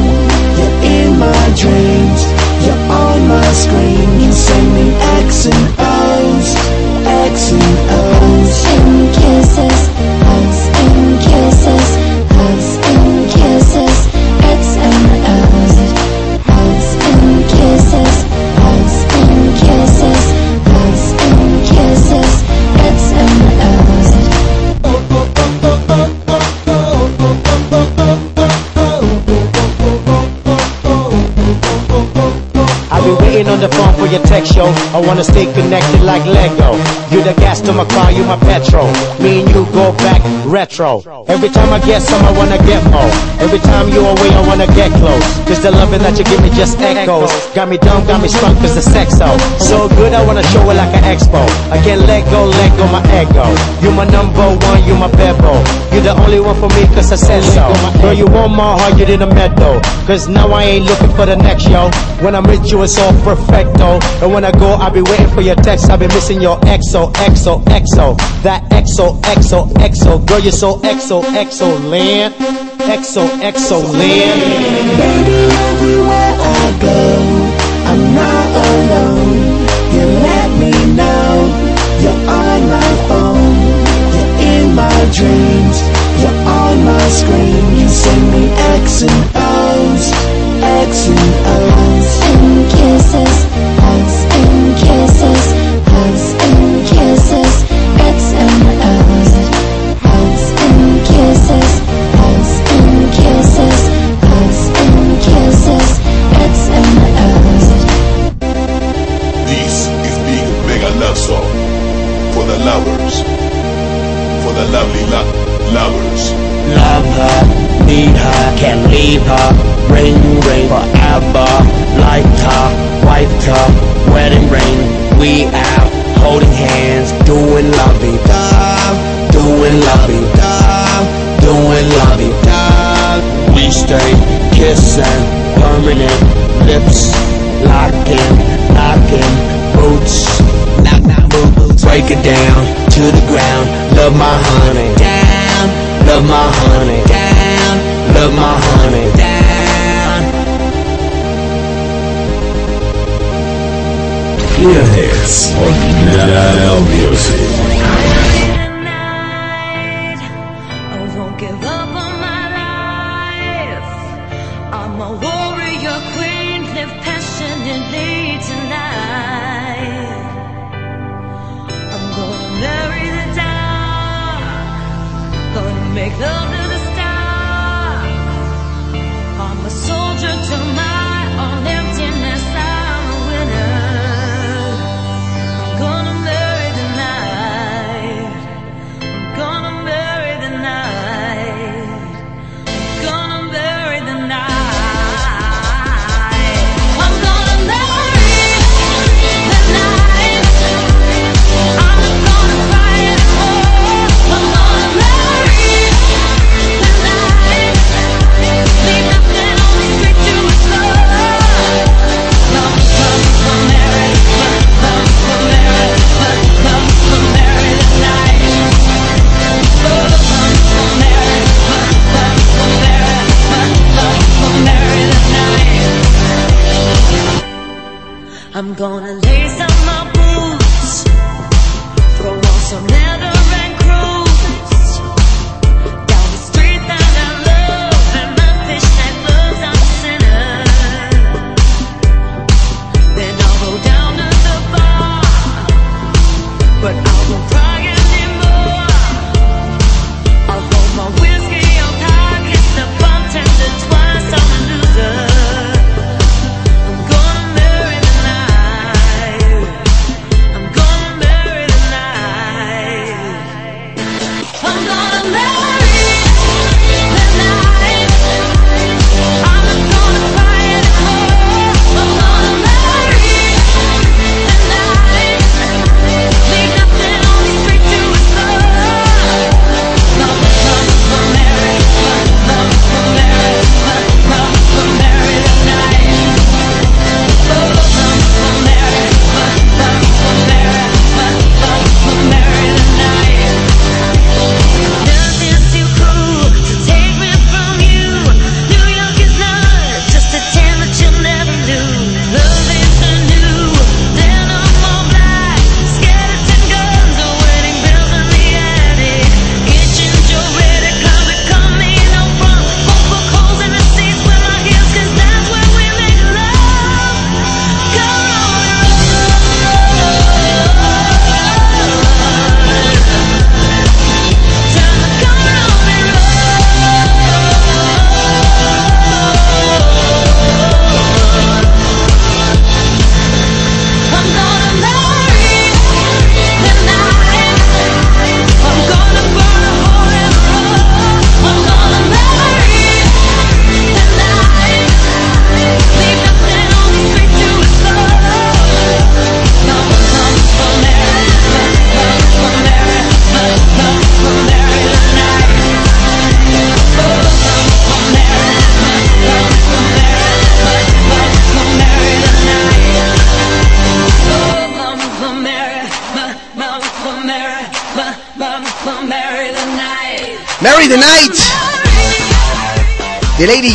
you're in my dreams, you're on my screen. You send me and O's, X and O's, and kisses, hugs and kisses, for your text, yo. I wanna stay connected like Lego. You the gas to my car, you my petrol. Me and you go back retro. Every time I get some, I wanna get more. Every time you're away, I wanna get close. Cause the loving that you give me just echoes. Got me dumb, got me strung, cause the sex so. So good, I wanna show it like an expo. I can't let go, let go my ego. You my number one, you my bebo. You the only one for me, cause I said so. Girl, you want my heart, you didn't meddle. Cause now I ain't looking for the next, yo. When I'm with you, it's all perfecto. And when I go, I'll be waiting for your text. I've been missing your XO, XO, XO. That XO, XO, XO. Girl, you're so XO, XO land. XO, XO land. Baby, everywhere I go, I'm not alone. You let me know you're on my phone, you're in my dreams, you're on my screen. You send me X and O's, X and O's,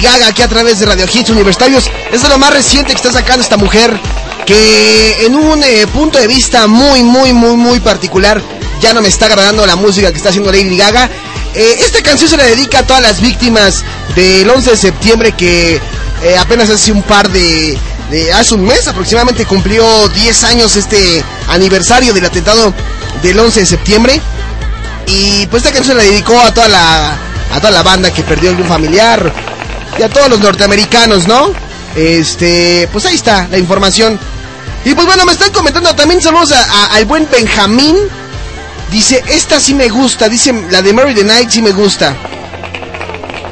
Gaga aquí a través de Radio Hits Universitarios. Es de lo más reciente que está sacando esta mujer que en un eh, punto de vista muy, muy, muy, muy particular ya no me está agradando la música que está haciendo Lady Gaga. Eh, esta canción se la dedica a todas las víctimas del 11 de septiembre que eh, apenas hace un par de, de- hace un mes aproximadamente cumplió 10 años este aniversario del atentado del 11 de septiembre. Y pues esta canción se la dedicó a toda la a toda la banda que perdió algún familiar y a todos los norteamericanos, ¿no? Este, pues ahí está la información. Y pues bueno, me están comentando también saludos a- al buen Benjamín. Dice, esta sí me gusta, dice la de Mary the Night sí me gusta.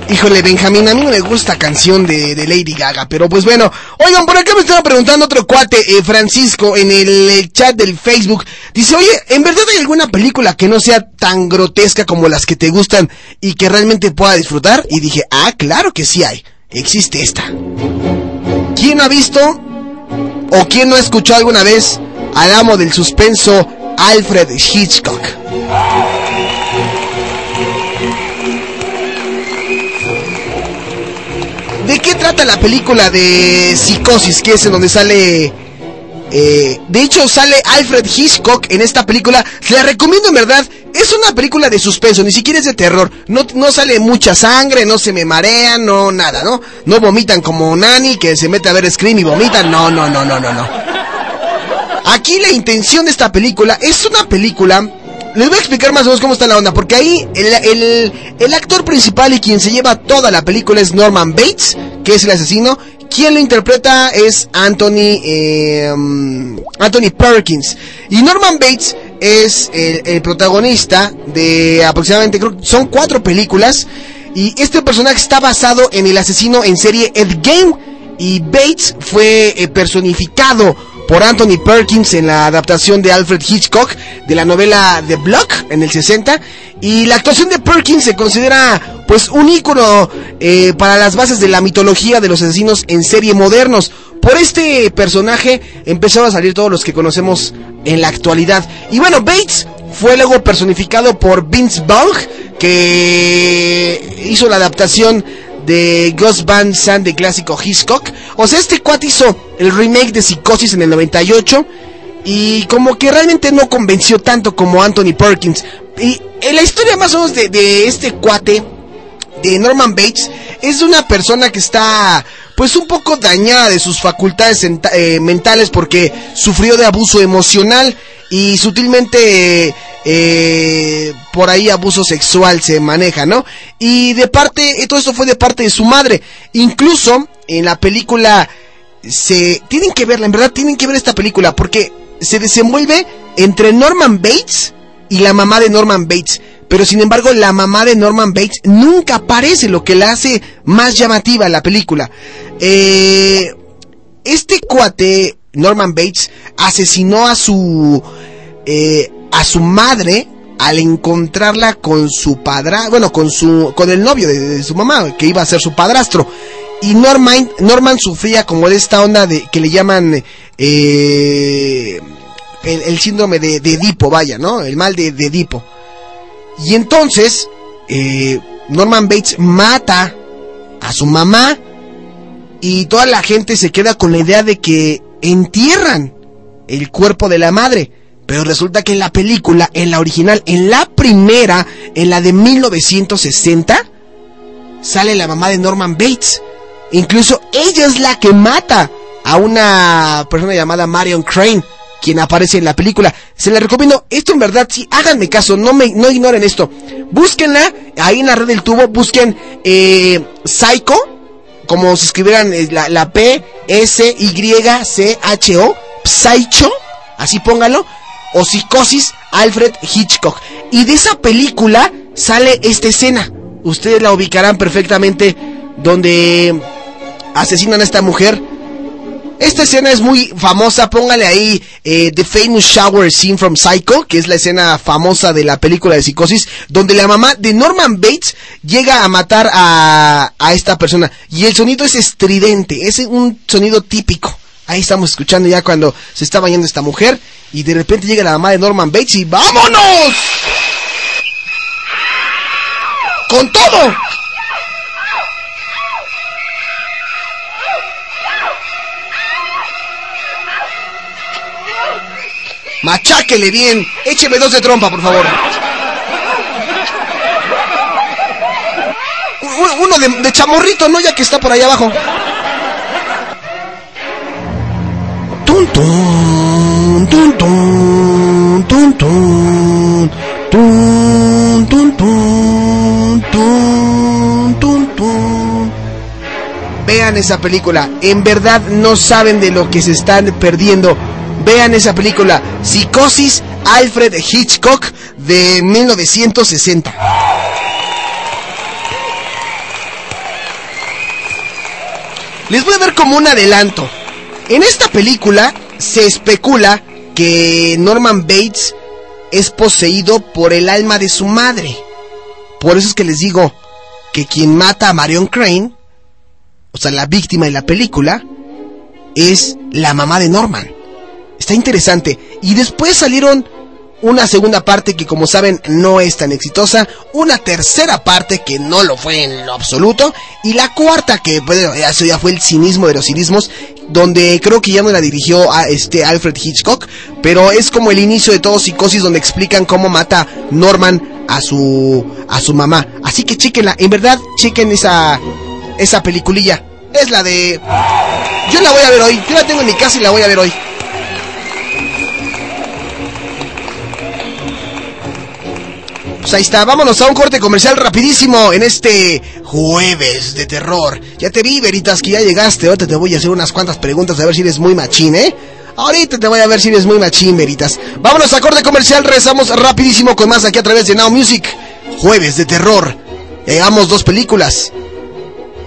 Híjole, Benjamín, a mí no me gusta canción de, Lady Gaga, pero pues bueno. Oigan, por acá me estaba preguntando otro cuate, eh, Francisco, en el, eh, chat del Facebook. Dice, oye, ¿en verdad hay alguna película que no sea tan grotesca como las que te gustan y que realmente pueda disfrutar? Y dije, ah, claro que sí hay. Existe esta. ¿Quién ha visto o quién no ha escuchado alguna vez al amo del suspenso, Alfred Hitchcock? ¿De qué trata la película de Psicosis? Que es en donde sale... eh, de hecho, sale Alfred Hitchcock en esta película. La recomiendo en verdad. Es una película de suspenso, ni siquiera es de terror. No, no sale mucha sangre, no se me marean, no nada, ¿no? No vomitan como Nani que se mete a ver Scream y vomitan. No, no, no, no, no, no. Aquí la intención de esta película es una película. Les voy a explicar más o menos cómo está la onda, porque ahí el, el- actor principal y quien se lleva toda la película es Norman Bates, que es el asesino. Quien lo interpreta es Anthony, um, Anthony Perkins. Y Norman Bates es el, protagonista de aproximadamente, creo que son cuatro películas. Y este personaje está basado en el asesino en serie Ed Gein. Y Bates fue eh, personificado por Anthony Perkins en la adaptación de Alfred Hitchcock de la novela The Block en el 60 y la actuación de Perkins se considera pues un ícono eh, para las bases de la mitología de los asesinos en serie modernos. Por este personaje empezaron a salir todos los que conocemos en la actualidad. Y bueno, Bates fue luego personificado por Vince Vaughn que hizo la adaptación de Ghost Van Sant de clásico Hitchcock. O sea, este cuate hizo el remake de Psicosis en el 98. y como que realmente no convenció tanto como Anthony Perkins. Y en la historia más o menos de, de este cuate, de Norman Bates, es una persona que está pues un poco dañada de sus facultades eh, mentales porque sufrió de abuso emocional y sutilmente eh, por ahí abuso sexual se maneja, ¿no? Y de parte, eh, todo eso fue de parte de su madre. Incluso en la película se tienen que verla, en verdad tienen que ver esta película porque se desenvuelve entre Norman Bates y la mamá de Norman Bates. Pero sin embargo, la mamá de Norman Bates nunca aparece, lo que la hace más llamativa la película. Eh, este cuate, Norman Bates, asesinó a su eh, a su madre al encontrarla con su padra, bueno, con su con el novio de, de su mamá, que iba a ser su padrastro. Y Norman, Norman sufría como de esta onda de que le llaman eh, el, síndrome de, de Edipo, vaya, ¿no? El mal de, de Edipo. Y entonces, eh, Norman Bates mata a su mamá y toda la gente se queda con la idea de que entierran el cuerpo de la madre. Pero resulta que en la película, en la original, en la primera, en la de 1960, sale la mamá de Norman Bates. Incluso ella es la que mata a una persona llamada Marion Crane, quien aparece en la película. Se la recomiendo. Esto en verdad, sí, háganme caso, no me, no ignoren esto. Búsquenla ahí en la red del tubo, busquen eh, Psycho, como si escribieran eh, la, la P, S, Y, C, H, O, Psycho, así póngalo, o Psicosis, Alfred Hitchcock. Y de esa película sale esta escena. Ustedes la ubicarán perfectamente donde asesinan a esta mujer. Esta escena es muy famosa, póngale ahí eh, The Famous Shower Scene from Psycho, que es la escena famosa de la película de Psicosis, donde la mamá de Norman Bates llega a matar a, a esta persona. Y el sonido es estridente, es un sonido típico. Ahí estamos escuchando ya cuando se está bañando esta mujer y de repente llega la mamá de Norman Bates y ¡vámonos! ¡Con todo! Macháquele bien. Écheme dos de trompa, por favor. Uno de, de chamorrito, ¿no? Ya que está por ahí abajo. Tun, tun, tun, tun, tun, tun, tun, tun, tun, tun, tun, tun. Vean esa película. En verdad no saben de lo que se están perdiendo. Vean esa película. Psicosis Alfred Hitchcock de 1960. Les voy a dar como un adelanto. En esta película se especula que Norman Bates es poseído por el alma de su madre. Por eso es que les digo que quien mata a Marion Crane, o sea, la víctima de la película, es la mamá de Norman. Está interesante. Y después salieron una segunda parte que como saben no es tan exitosa, una tercera parte que no lo fue en lo absoluto, y la cuarta que bueno, eso ya fue el cinismo de los cinismos, donde creo que ya no la dirigió a este Alfred Hitchcock, pero es como el inicio de todo psicosis donde explican cómo mata Norman a su a su mamá. Así que chequenla, en verdad chequen esa esa peliculilla. Es la de Yo la voy a ver hoy, yo la tengo en mi casa y la voy a ver hoy. Pues ahí está, vámonos a un corte comercial rapidísimo en este jueves de terror. Ya te vi, Veritas, que ya llegaste. Ahorita te voy a hacer unas cuantas preguntas a ver si eres muy machín, ¿eh? Ahorita te voy a ver si eres muy machín, Veritas. Vámonos a corte comercial, rezamos rapidísimo con más aquí a través de Now Music. Jueves de terror. Llegamos dos películas.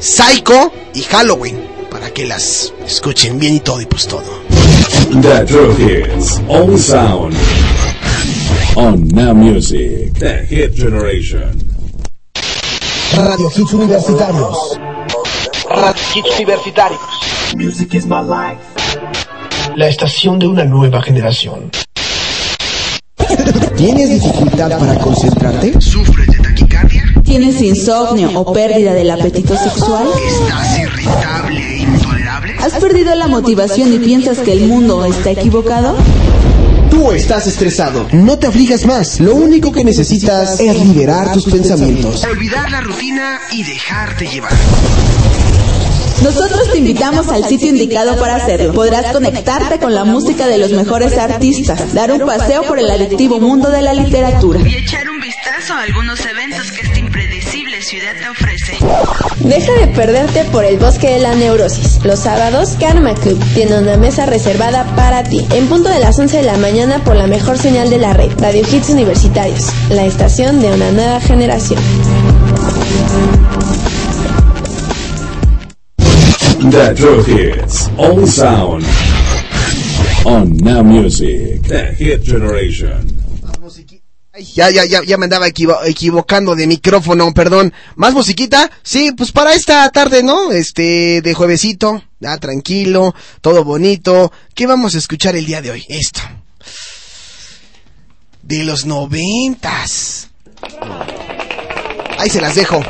Psycho y Halloween. Para que las escuchen bien y todo y pues todo. The Truth Hits. All sound. On Now Music. The Hit Generation. Radio Hits Universitarios. Radio Hits Universitarios. Music is my life. La estación de una nueva generación. ¿Tienes dificultad para concentrarte? ¿Sufres de taquicardia? ¿Tienes insomnio o pérdida del apetito sexual? ¿Estás irritable e intolerable? ¿Has perdido la motivación y piensas que el mundo está equivocado? ¿Cómo estás estresado? No te aflijas más. Lo único que necesitas es liberar tus pensamientos. Olvidar la rutina y dejarte llevar. Nosotros te invitamos al sitio indicado para hacerlo. Podrás conectarte con la música de los mejores artistas, dar un paseo por el adictivo mundo de la literatura. y echar un vistazo a algunos eventos que ciudad te ofrece. Deja de perderte por el bosque de la neurosis. Los sábados, Karma Club tiene una mesa reservada para ti. En punto de las 11 de la mañana por la mejor señal de la red. Radio Hits Universitarios. La estación de una nueva generación. The True Hits. All sound. On Now Music. The Hit Generation. Ya, ya, ya, ya me andaba equivo- equivocando de micrófono, perdón. ¿Más musiquita? Sí, pues para esta tarde, ¿no? Este, de juevesito, ya tranquilo, todo bonito. ¿Qué vamos a escuchar el día de hoy? Esto. De los noventas. Ahí se las dejo.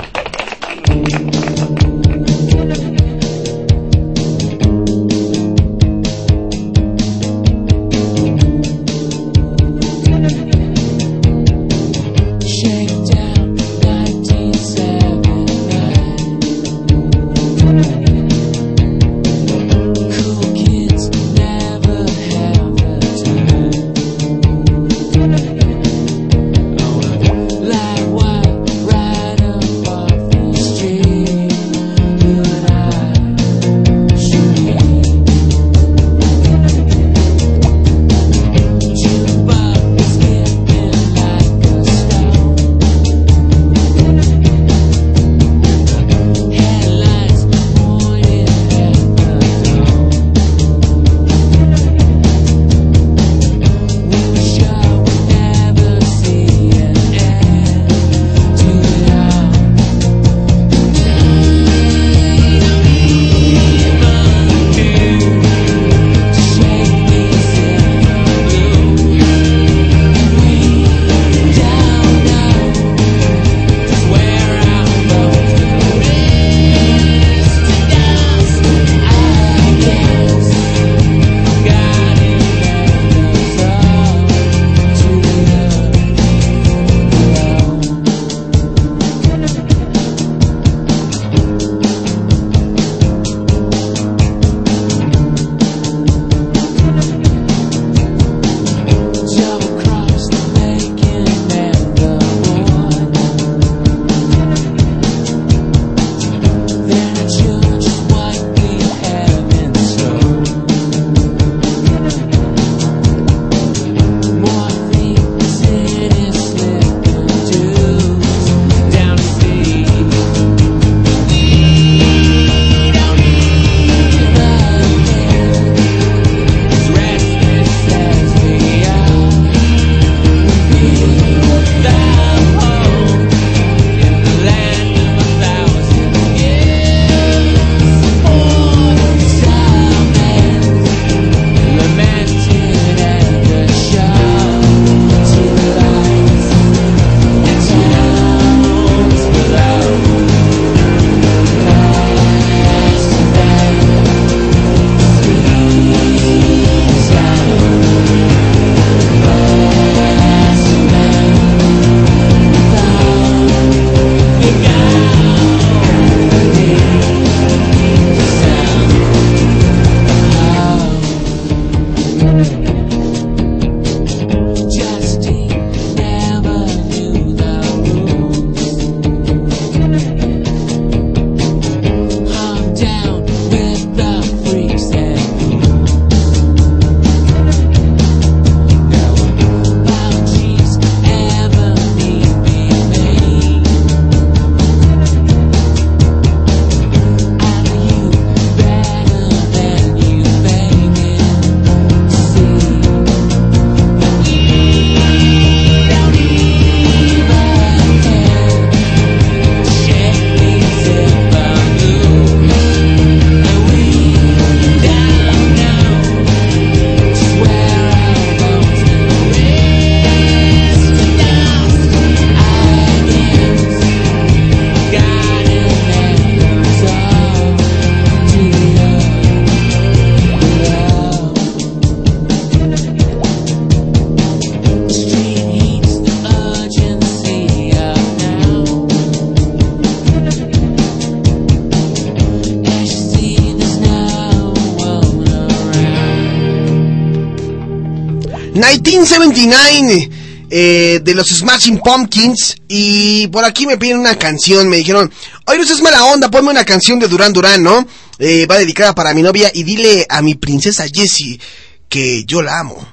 1979 eh, de los Smashing Pumpkins. Y por aquí me piden una canción. Me dijeron, oye, no seas mala onda, ponme una canción de Duran Duran, ¿no? Eh, va dedicada para mi novia y dile a mi princesa Jessie que yo la amo.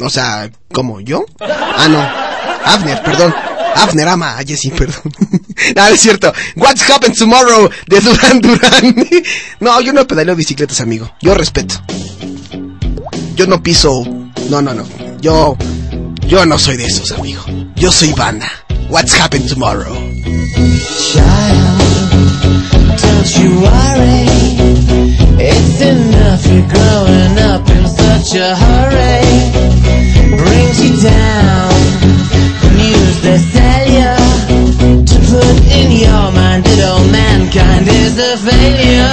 O sea, ¿como yo? Ah, no. Abner, perdón. Abner ama a Jessie, perdón. no, es cierto. What's Happened Tomorrow de Duran Duran. no, yo no pedaleo bicicletas, amigo. Yo respeto. Yo no piso. No, no, no. Yo. Yo no soy de esos, amigo. Yo soy banda. What's Happened Tomorrow. Don't you worry, it's enough you're growing up in such a hurry. Brings you down, news they sell you to put in your mind that all mankind is a failure.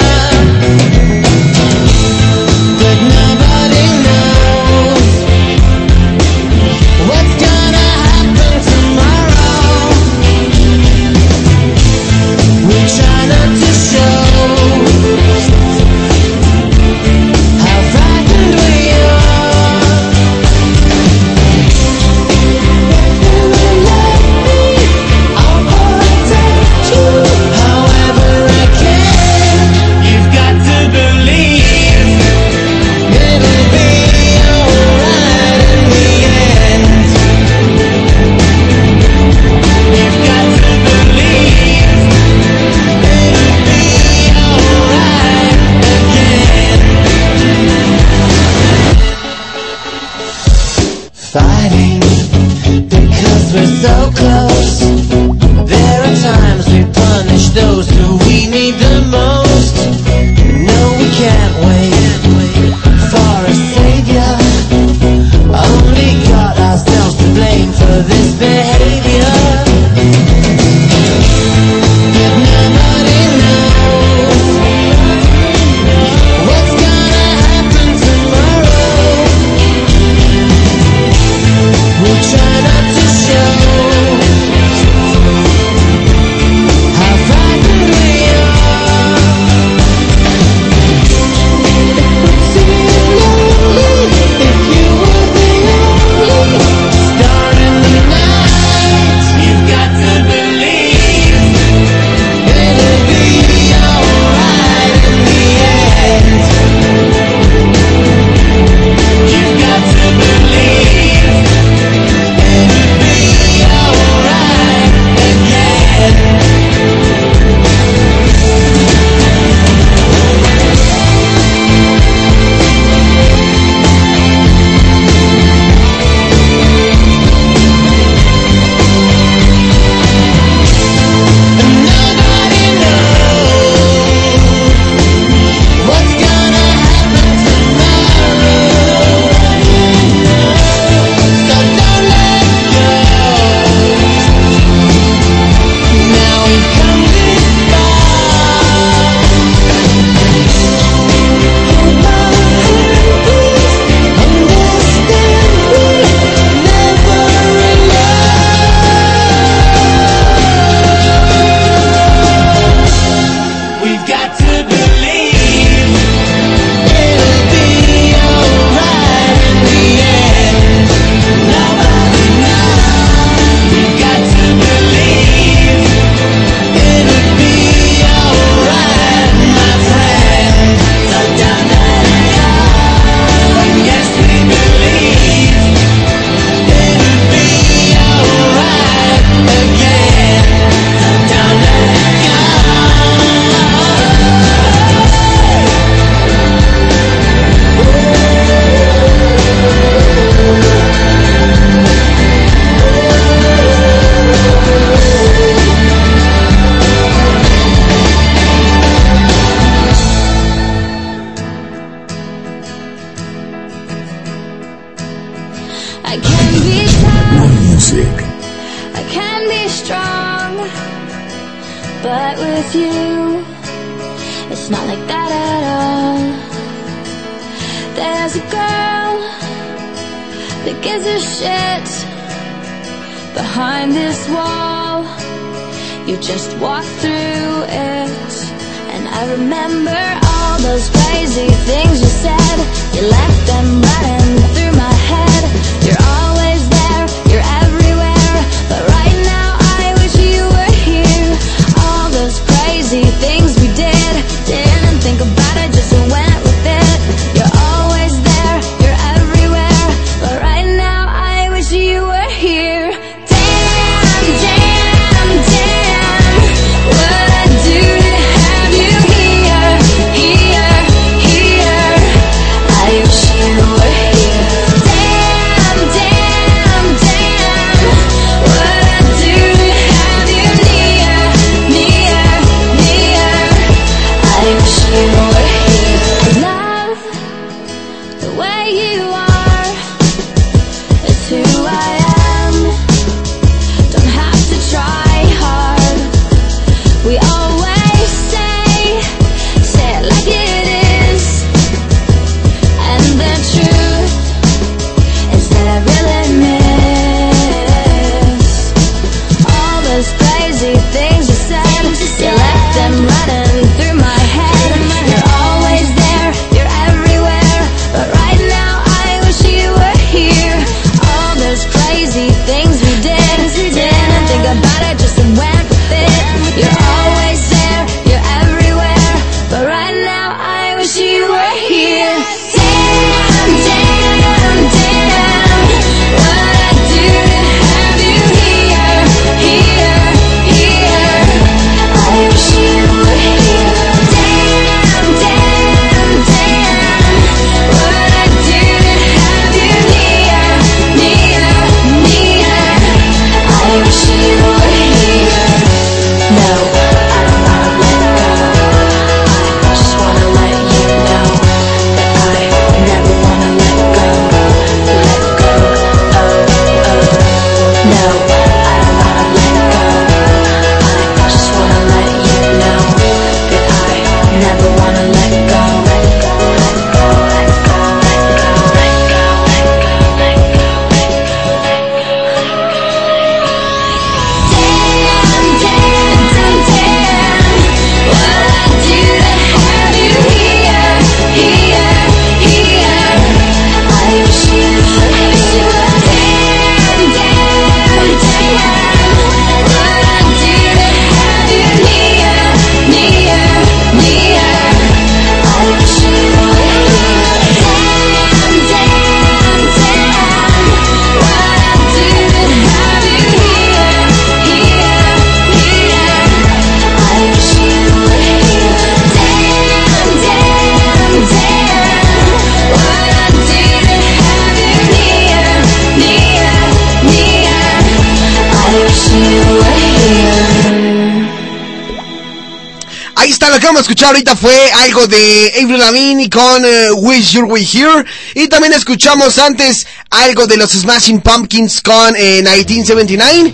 Escuchar ahorita fue algo de Avril Lavigne con eh, Wish You Were Here. Y también escuchamos antes algo de los Smashing Pumpkins con eh, 1979.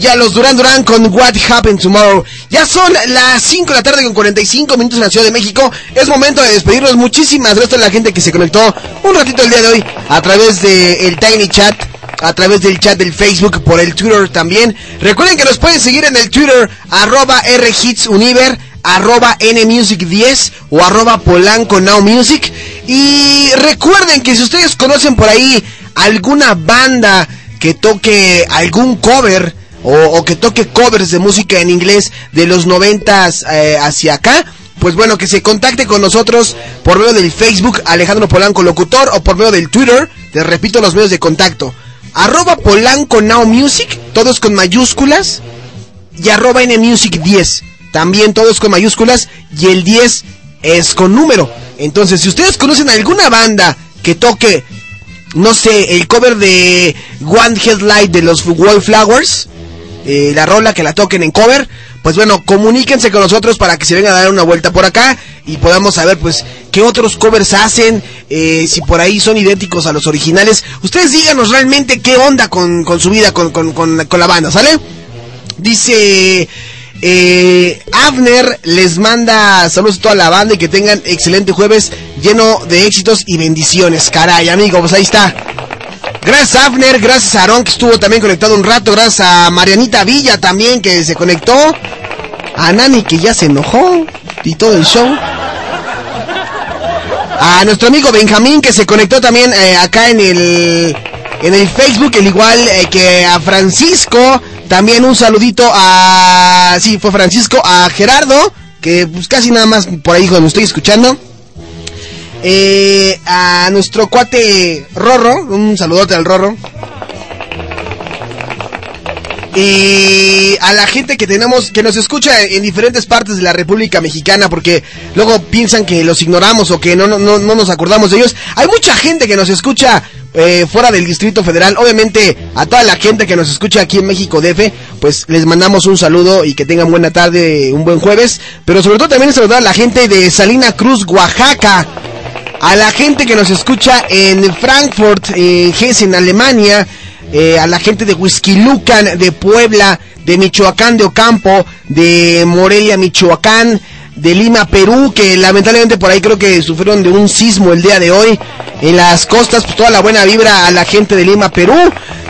Y a los Duran Duran con What Happened Tomorrow. Ya son las 5 de la tarde con 45 minutos en la Ciudad de México. Es momento de despedirnos. Muchísimas gracias a la gente que se conectó un ratito el día de hoy a través del Tiny Chat a través del chat del Facebook, por el Twitter también. Recuerden que nos pueden seguir en el Twitter, arroba rhitsuniver, arroba nmusic10 o arroba polanco now music. Y recuerden que si ustedes conocen por ahí alguna banda que toque algún cover o, que toque covers de música en inglés de los noventas eh, hacia acá, pues bueno, que se contacte con nosotros por medio del Facebook Alejandro Polanco Locutor o por medio del Twitter, te repito los medios de contacto, arroba Polanco Now Music, todos con mayúsculas, y arroba NMusic 10, también todos con mayúsculas, y el 10 es con número. Entonces, si ustedes conocen alguna banda que toque, no sé, el cover de One Headlight de los Wallflowers, eh, la rola que la toquen en cover, pues bueno, comuníquense con nosotros para que se vengan a dar una vuelta por acá y podamos saber pues qué otros covers hacen, eh, si por ahí son idénticos a los originales. Ustedes díganos realmente qué onda con, con su vida, con, con, con, con la banda, ¿sale? Dice eh, Avner les manda saludos a toda la banda y que tengan excelente jueves lleno de éxitos y bendiciones. Caray, amigo, pues ahí está. Gracias a Avner, gracias a Aaron que estuvo también conectado un rato, gracias a Marianita Villa también que se conectó, a Nani que ya se enojó y todo el show. A nuestro amigo Benjamín que se conectó también eh, acá en el en el Facebook, el igual eh, que a Francisco. También un saludito a... Sí, fue Francisco, a Gerardo, que pues casi nada más por ahí cuando estoy escuchando. Eh, a nuestro cuate Rorro, un saludote al Rorro. Y a la gente que tenemos, que nos escucha en diferentes partes de la República Mexicana, porque luego piensan que los ignoramos o que no, no, no, no nos acordamos de ellos. Hay mucha gente que nos escucha eh, fuera del Distrito Federal. Obviamente, a toda la gente que nos escucha aquí en México DF, pues les mandamos un saludo y que tengan buena tarde, un buen jueves. Pero sobre todo también saludar a la gente de Salina Cruz, Oaxaca. A la gente que nos escucha en Frankfurt, en Hessen, Alemania. Eh, a la gente de Huizquilucan, de Puebla, de Michoacán de Ocampo, de Morelia, Michoacán, de Lima, Perú, que lamentablemente por ahí creo que sufrieron de un sismo el día de hoy. En las costas, pues toda la buena vibra a la gente de Lima, Perú.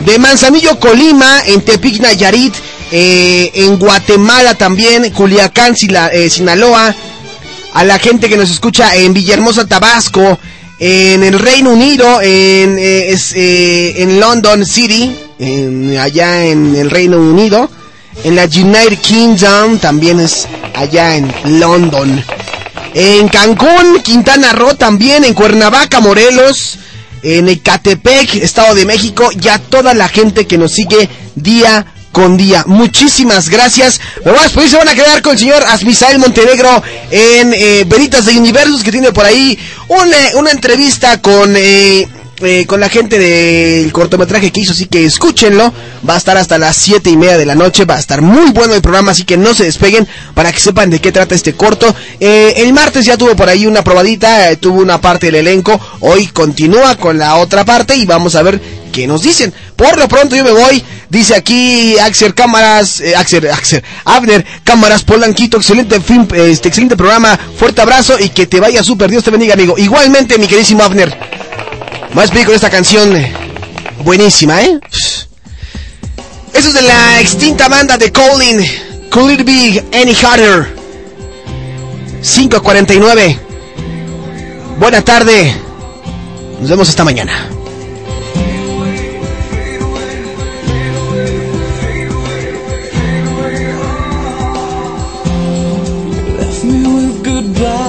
De Manzanillo, Colima, en Tepic, Nayarit, eh, en Guatemala también, Culiacán, eh, Sinaloa. A la gente que nos escucha en Villahermosa, Tabasco, en el Reino Unido, en, eh, eh, en London City, allá en el Reino Unido. En la United Kingdom también es allá en London. En Cancún, Quintana Roo también, en Cuernavaca, Morelos, en Ecatepec, Estado de México, y a toda la gente que nos sigue día con día. Muchísimas gracias. Me voy a despedir, se van a quedar con el señor Asmisael Montenegro en eh, Veritas de Universos, que tiene por ahí una, una entrevista con... eh, eh, con la gente del cortometraje que hizo, así que escúchenlo. Va a estar hasta las siete y media de la noche. Va a estar muy bueno el programa, así que no se despeguen para que sepan de qué trata este corto. Eh, el martes ya tuvo por ahí una probadita, eh, tuvo una parte del elenco. Hoy continúa con la otra parte y vamos a ver qué nos dicen. Por lo pronto yo me voy. Dice aquí Axel Cámaras, eh, Axel, Axel, Abner, Cámaras Polanquito, excelente film, este excelente programa, fuerte abrazo y que te vaya súper, Dios te bendiga amigo. Igualmente mi queridísimo Abner. Más pico con esta canción eh, buenísima, ¿eh? Eso es de la extinta banda de Colin. Could it be any harder? 5.49. Buena tarde. Nos vemos esta mañana. 봐.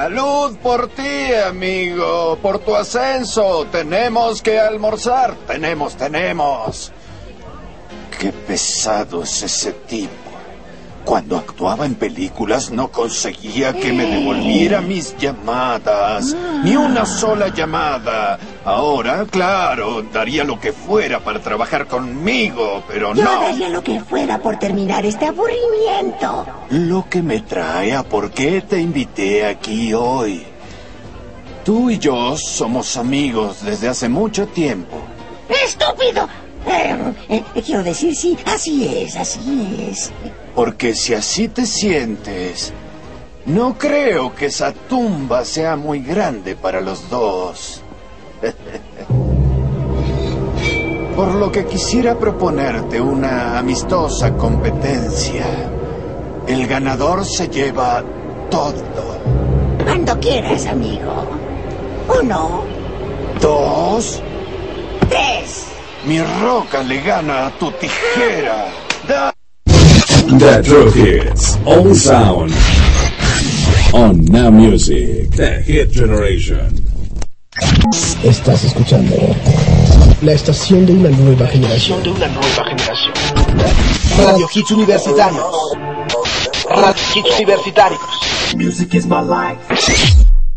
Salud por ti, amigo, por tu ascenso. Tenemos que almorzar. Tenemos, tenemos. Qué pesado es ese tipo. Cuando actuaba en películas no conseguía que me devolviera mis llamadas. Ni una sola llamada. Ahora, claro, daría lo que fuera para trabajar conmigo, pero Yo no. daría lo que fuera por terminar este aburrimiento. Lo que me trae a por qué te invité aquí hoy. Tú y yo somos amigos desde hace mucho tiempo. ¡Estúpido! Eh, eh, quiero decir, sí, así es, así es. Porque si así te sientes, no creo que esa tumba sea muy grande para los dos. Por lo que quisiera proponerte una amistosa competencia. El ganador se lleva todo. Cuando quieras, amigo. Uno, Dos. tres. Mi roca le gana a tu tijera. Da- The True Hits. All Sound. On Now Music. The Hit Generation. Estás escuchando la estación de una nueva generación. de una nueva generación. Radio Hits Universitarios. Radio Hits Universitarios. Music is my life.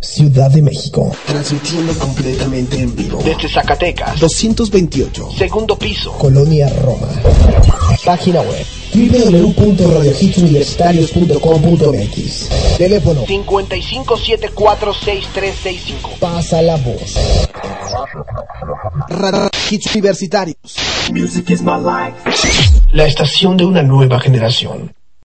Ciudad de México. Transmitiendo completamente en vivo. Desde Zacatecas. 228. Segundo piso. Colonia Roma. Página web www.radiohitsuniversitarios.com.mx Teléfono 55746365. Pasa la voz. Radio Hits Universitarios. Music is my life. La estación de una nueva generación.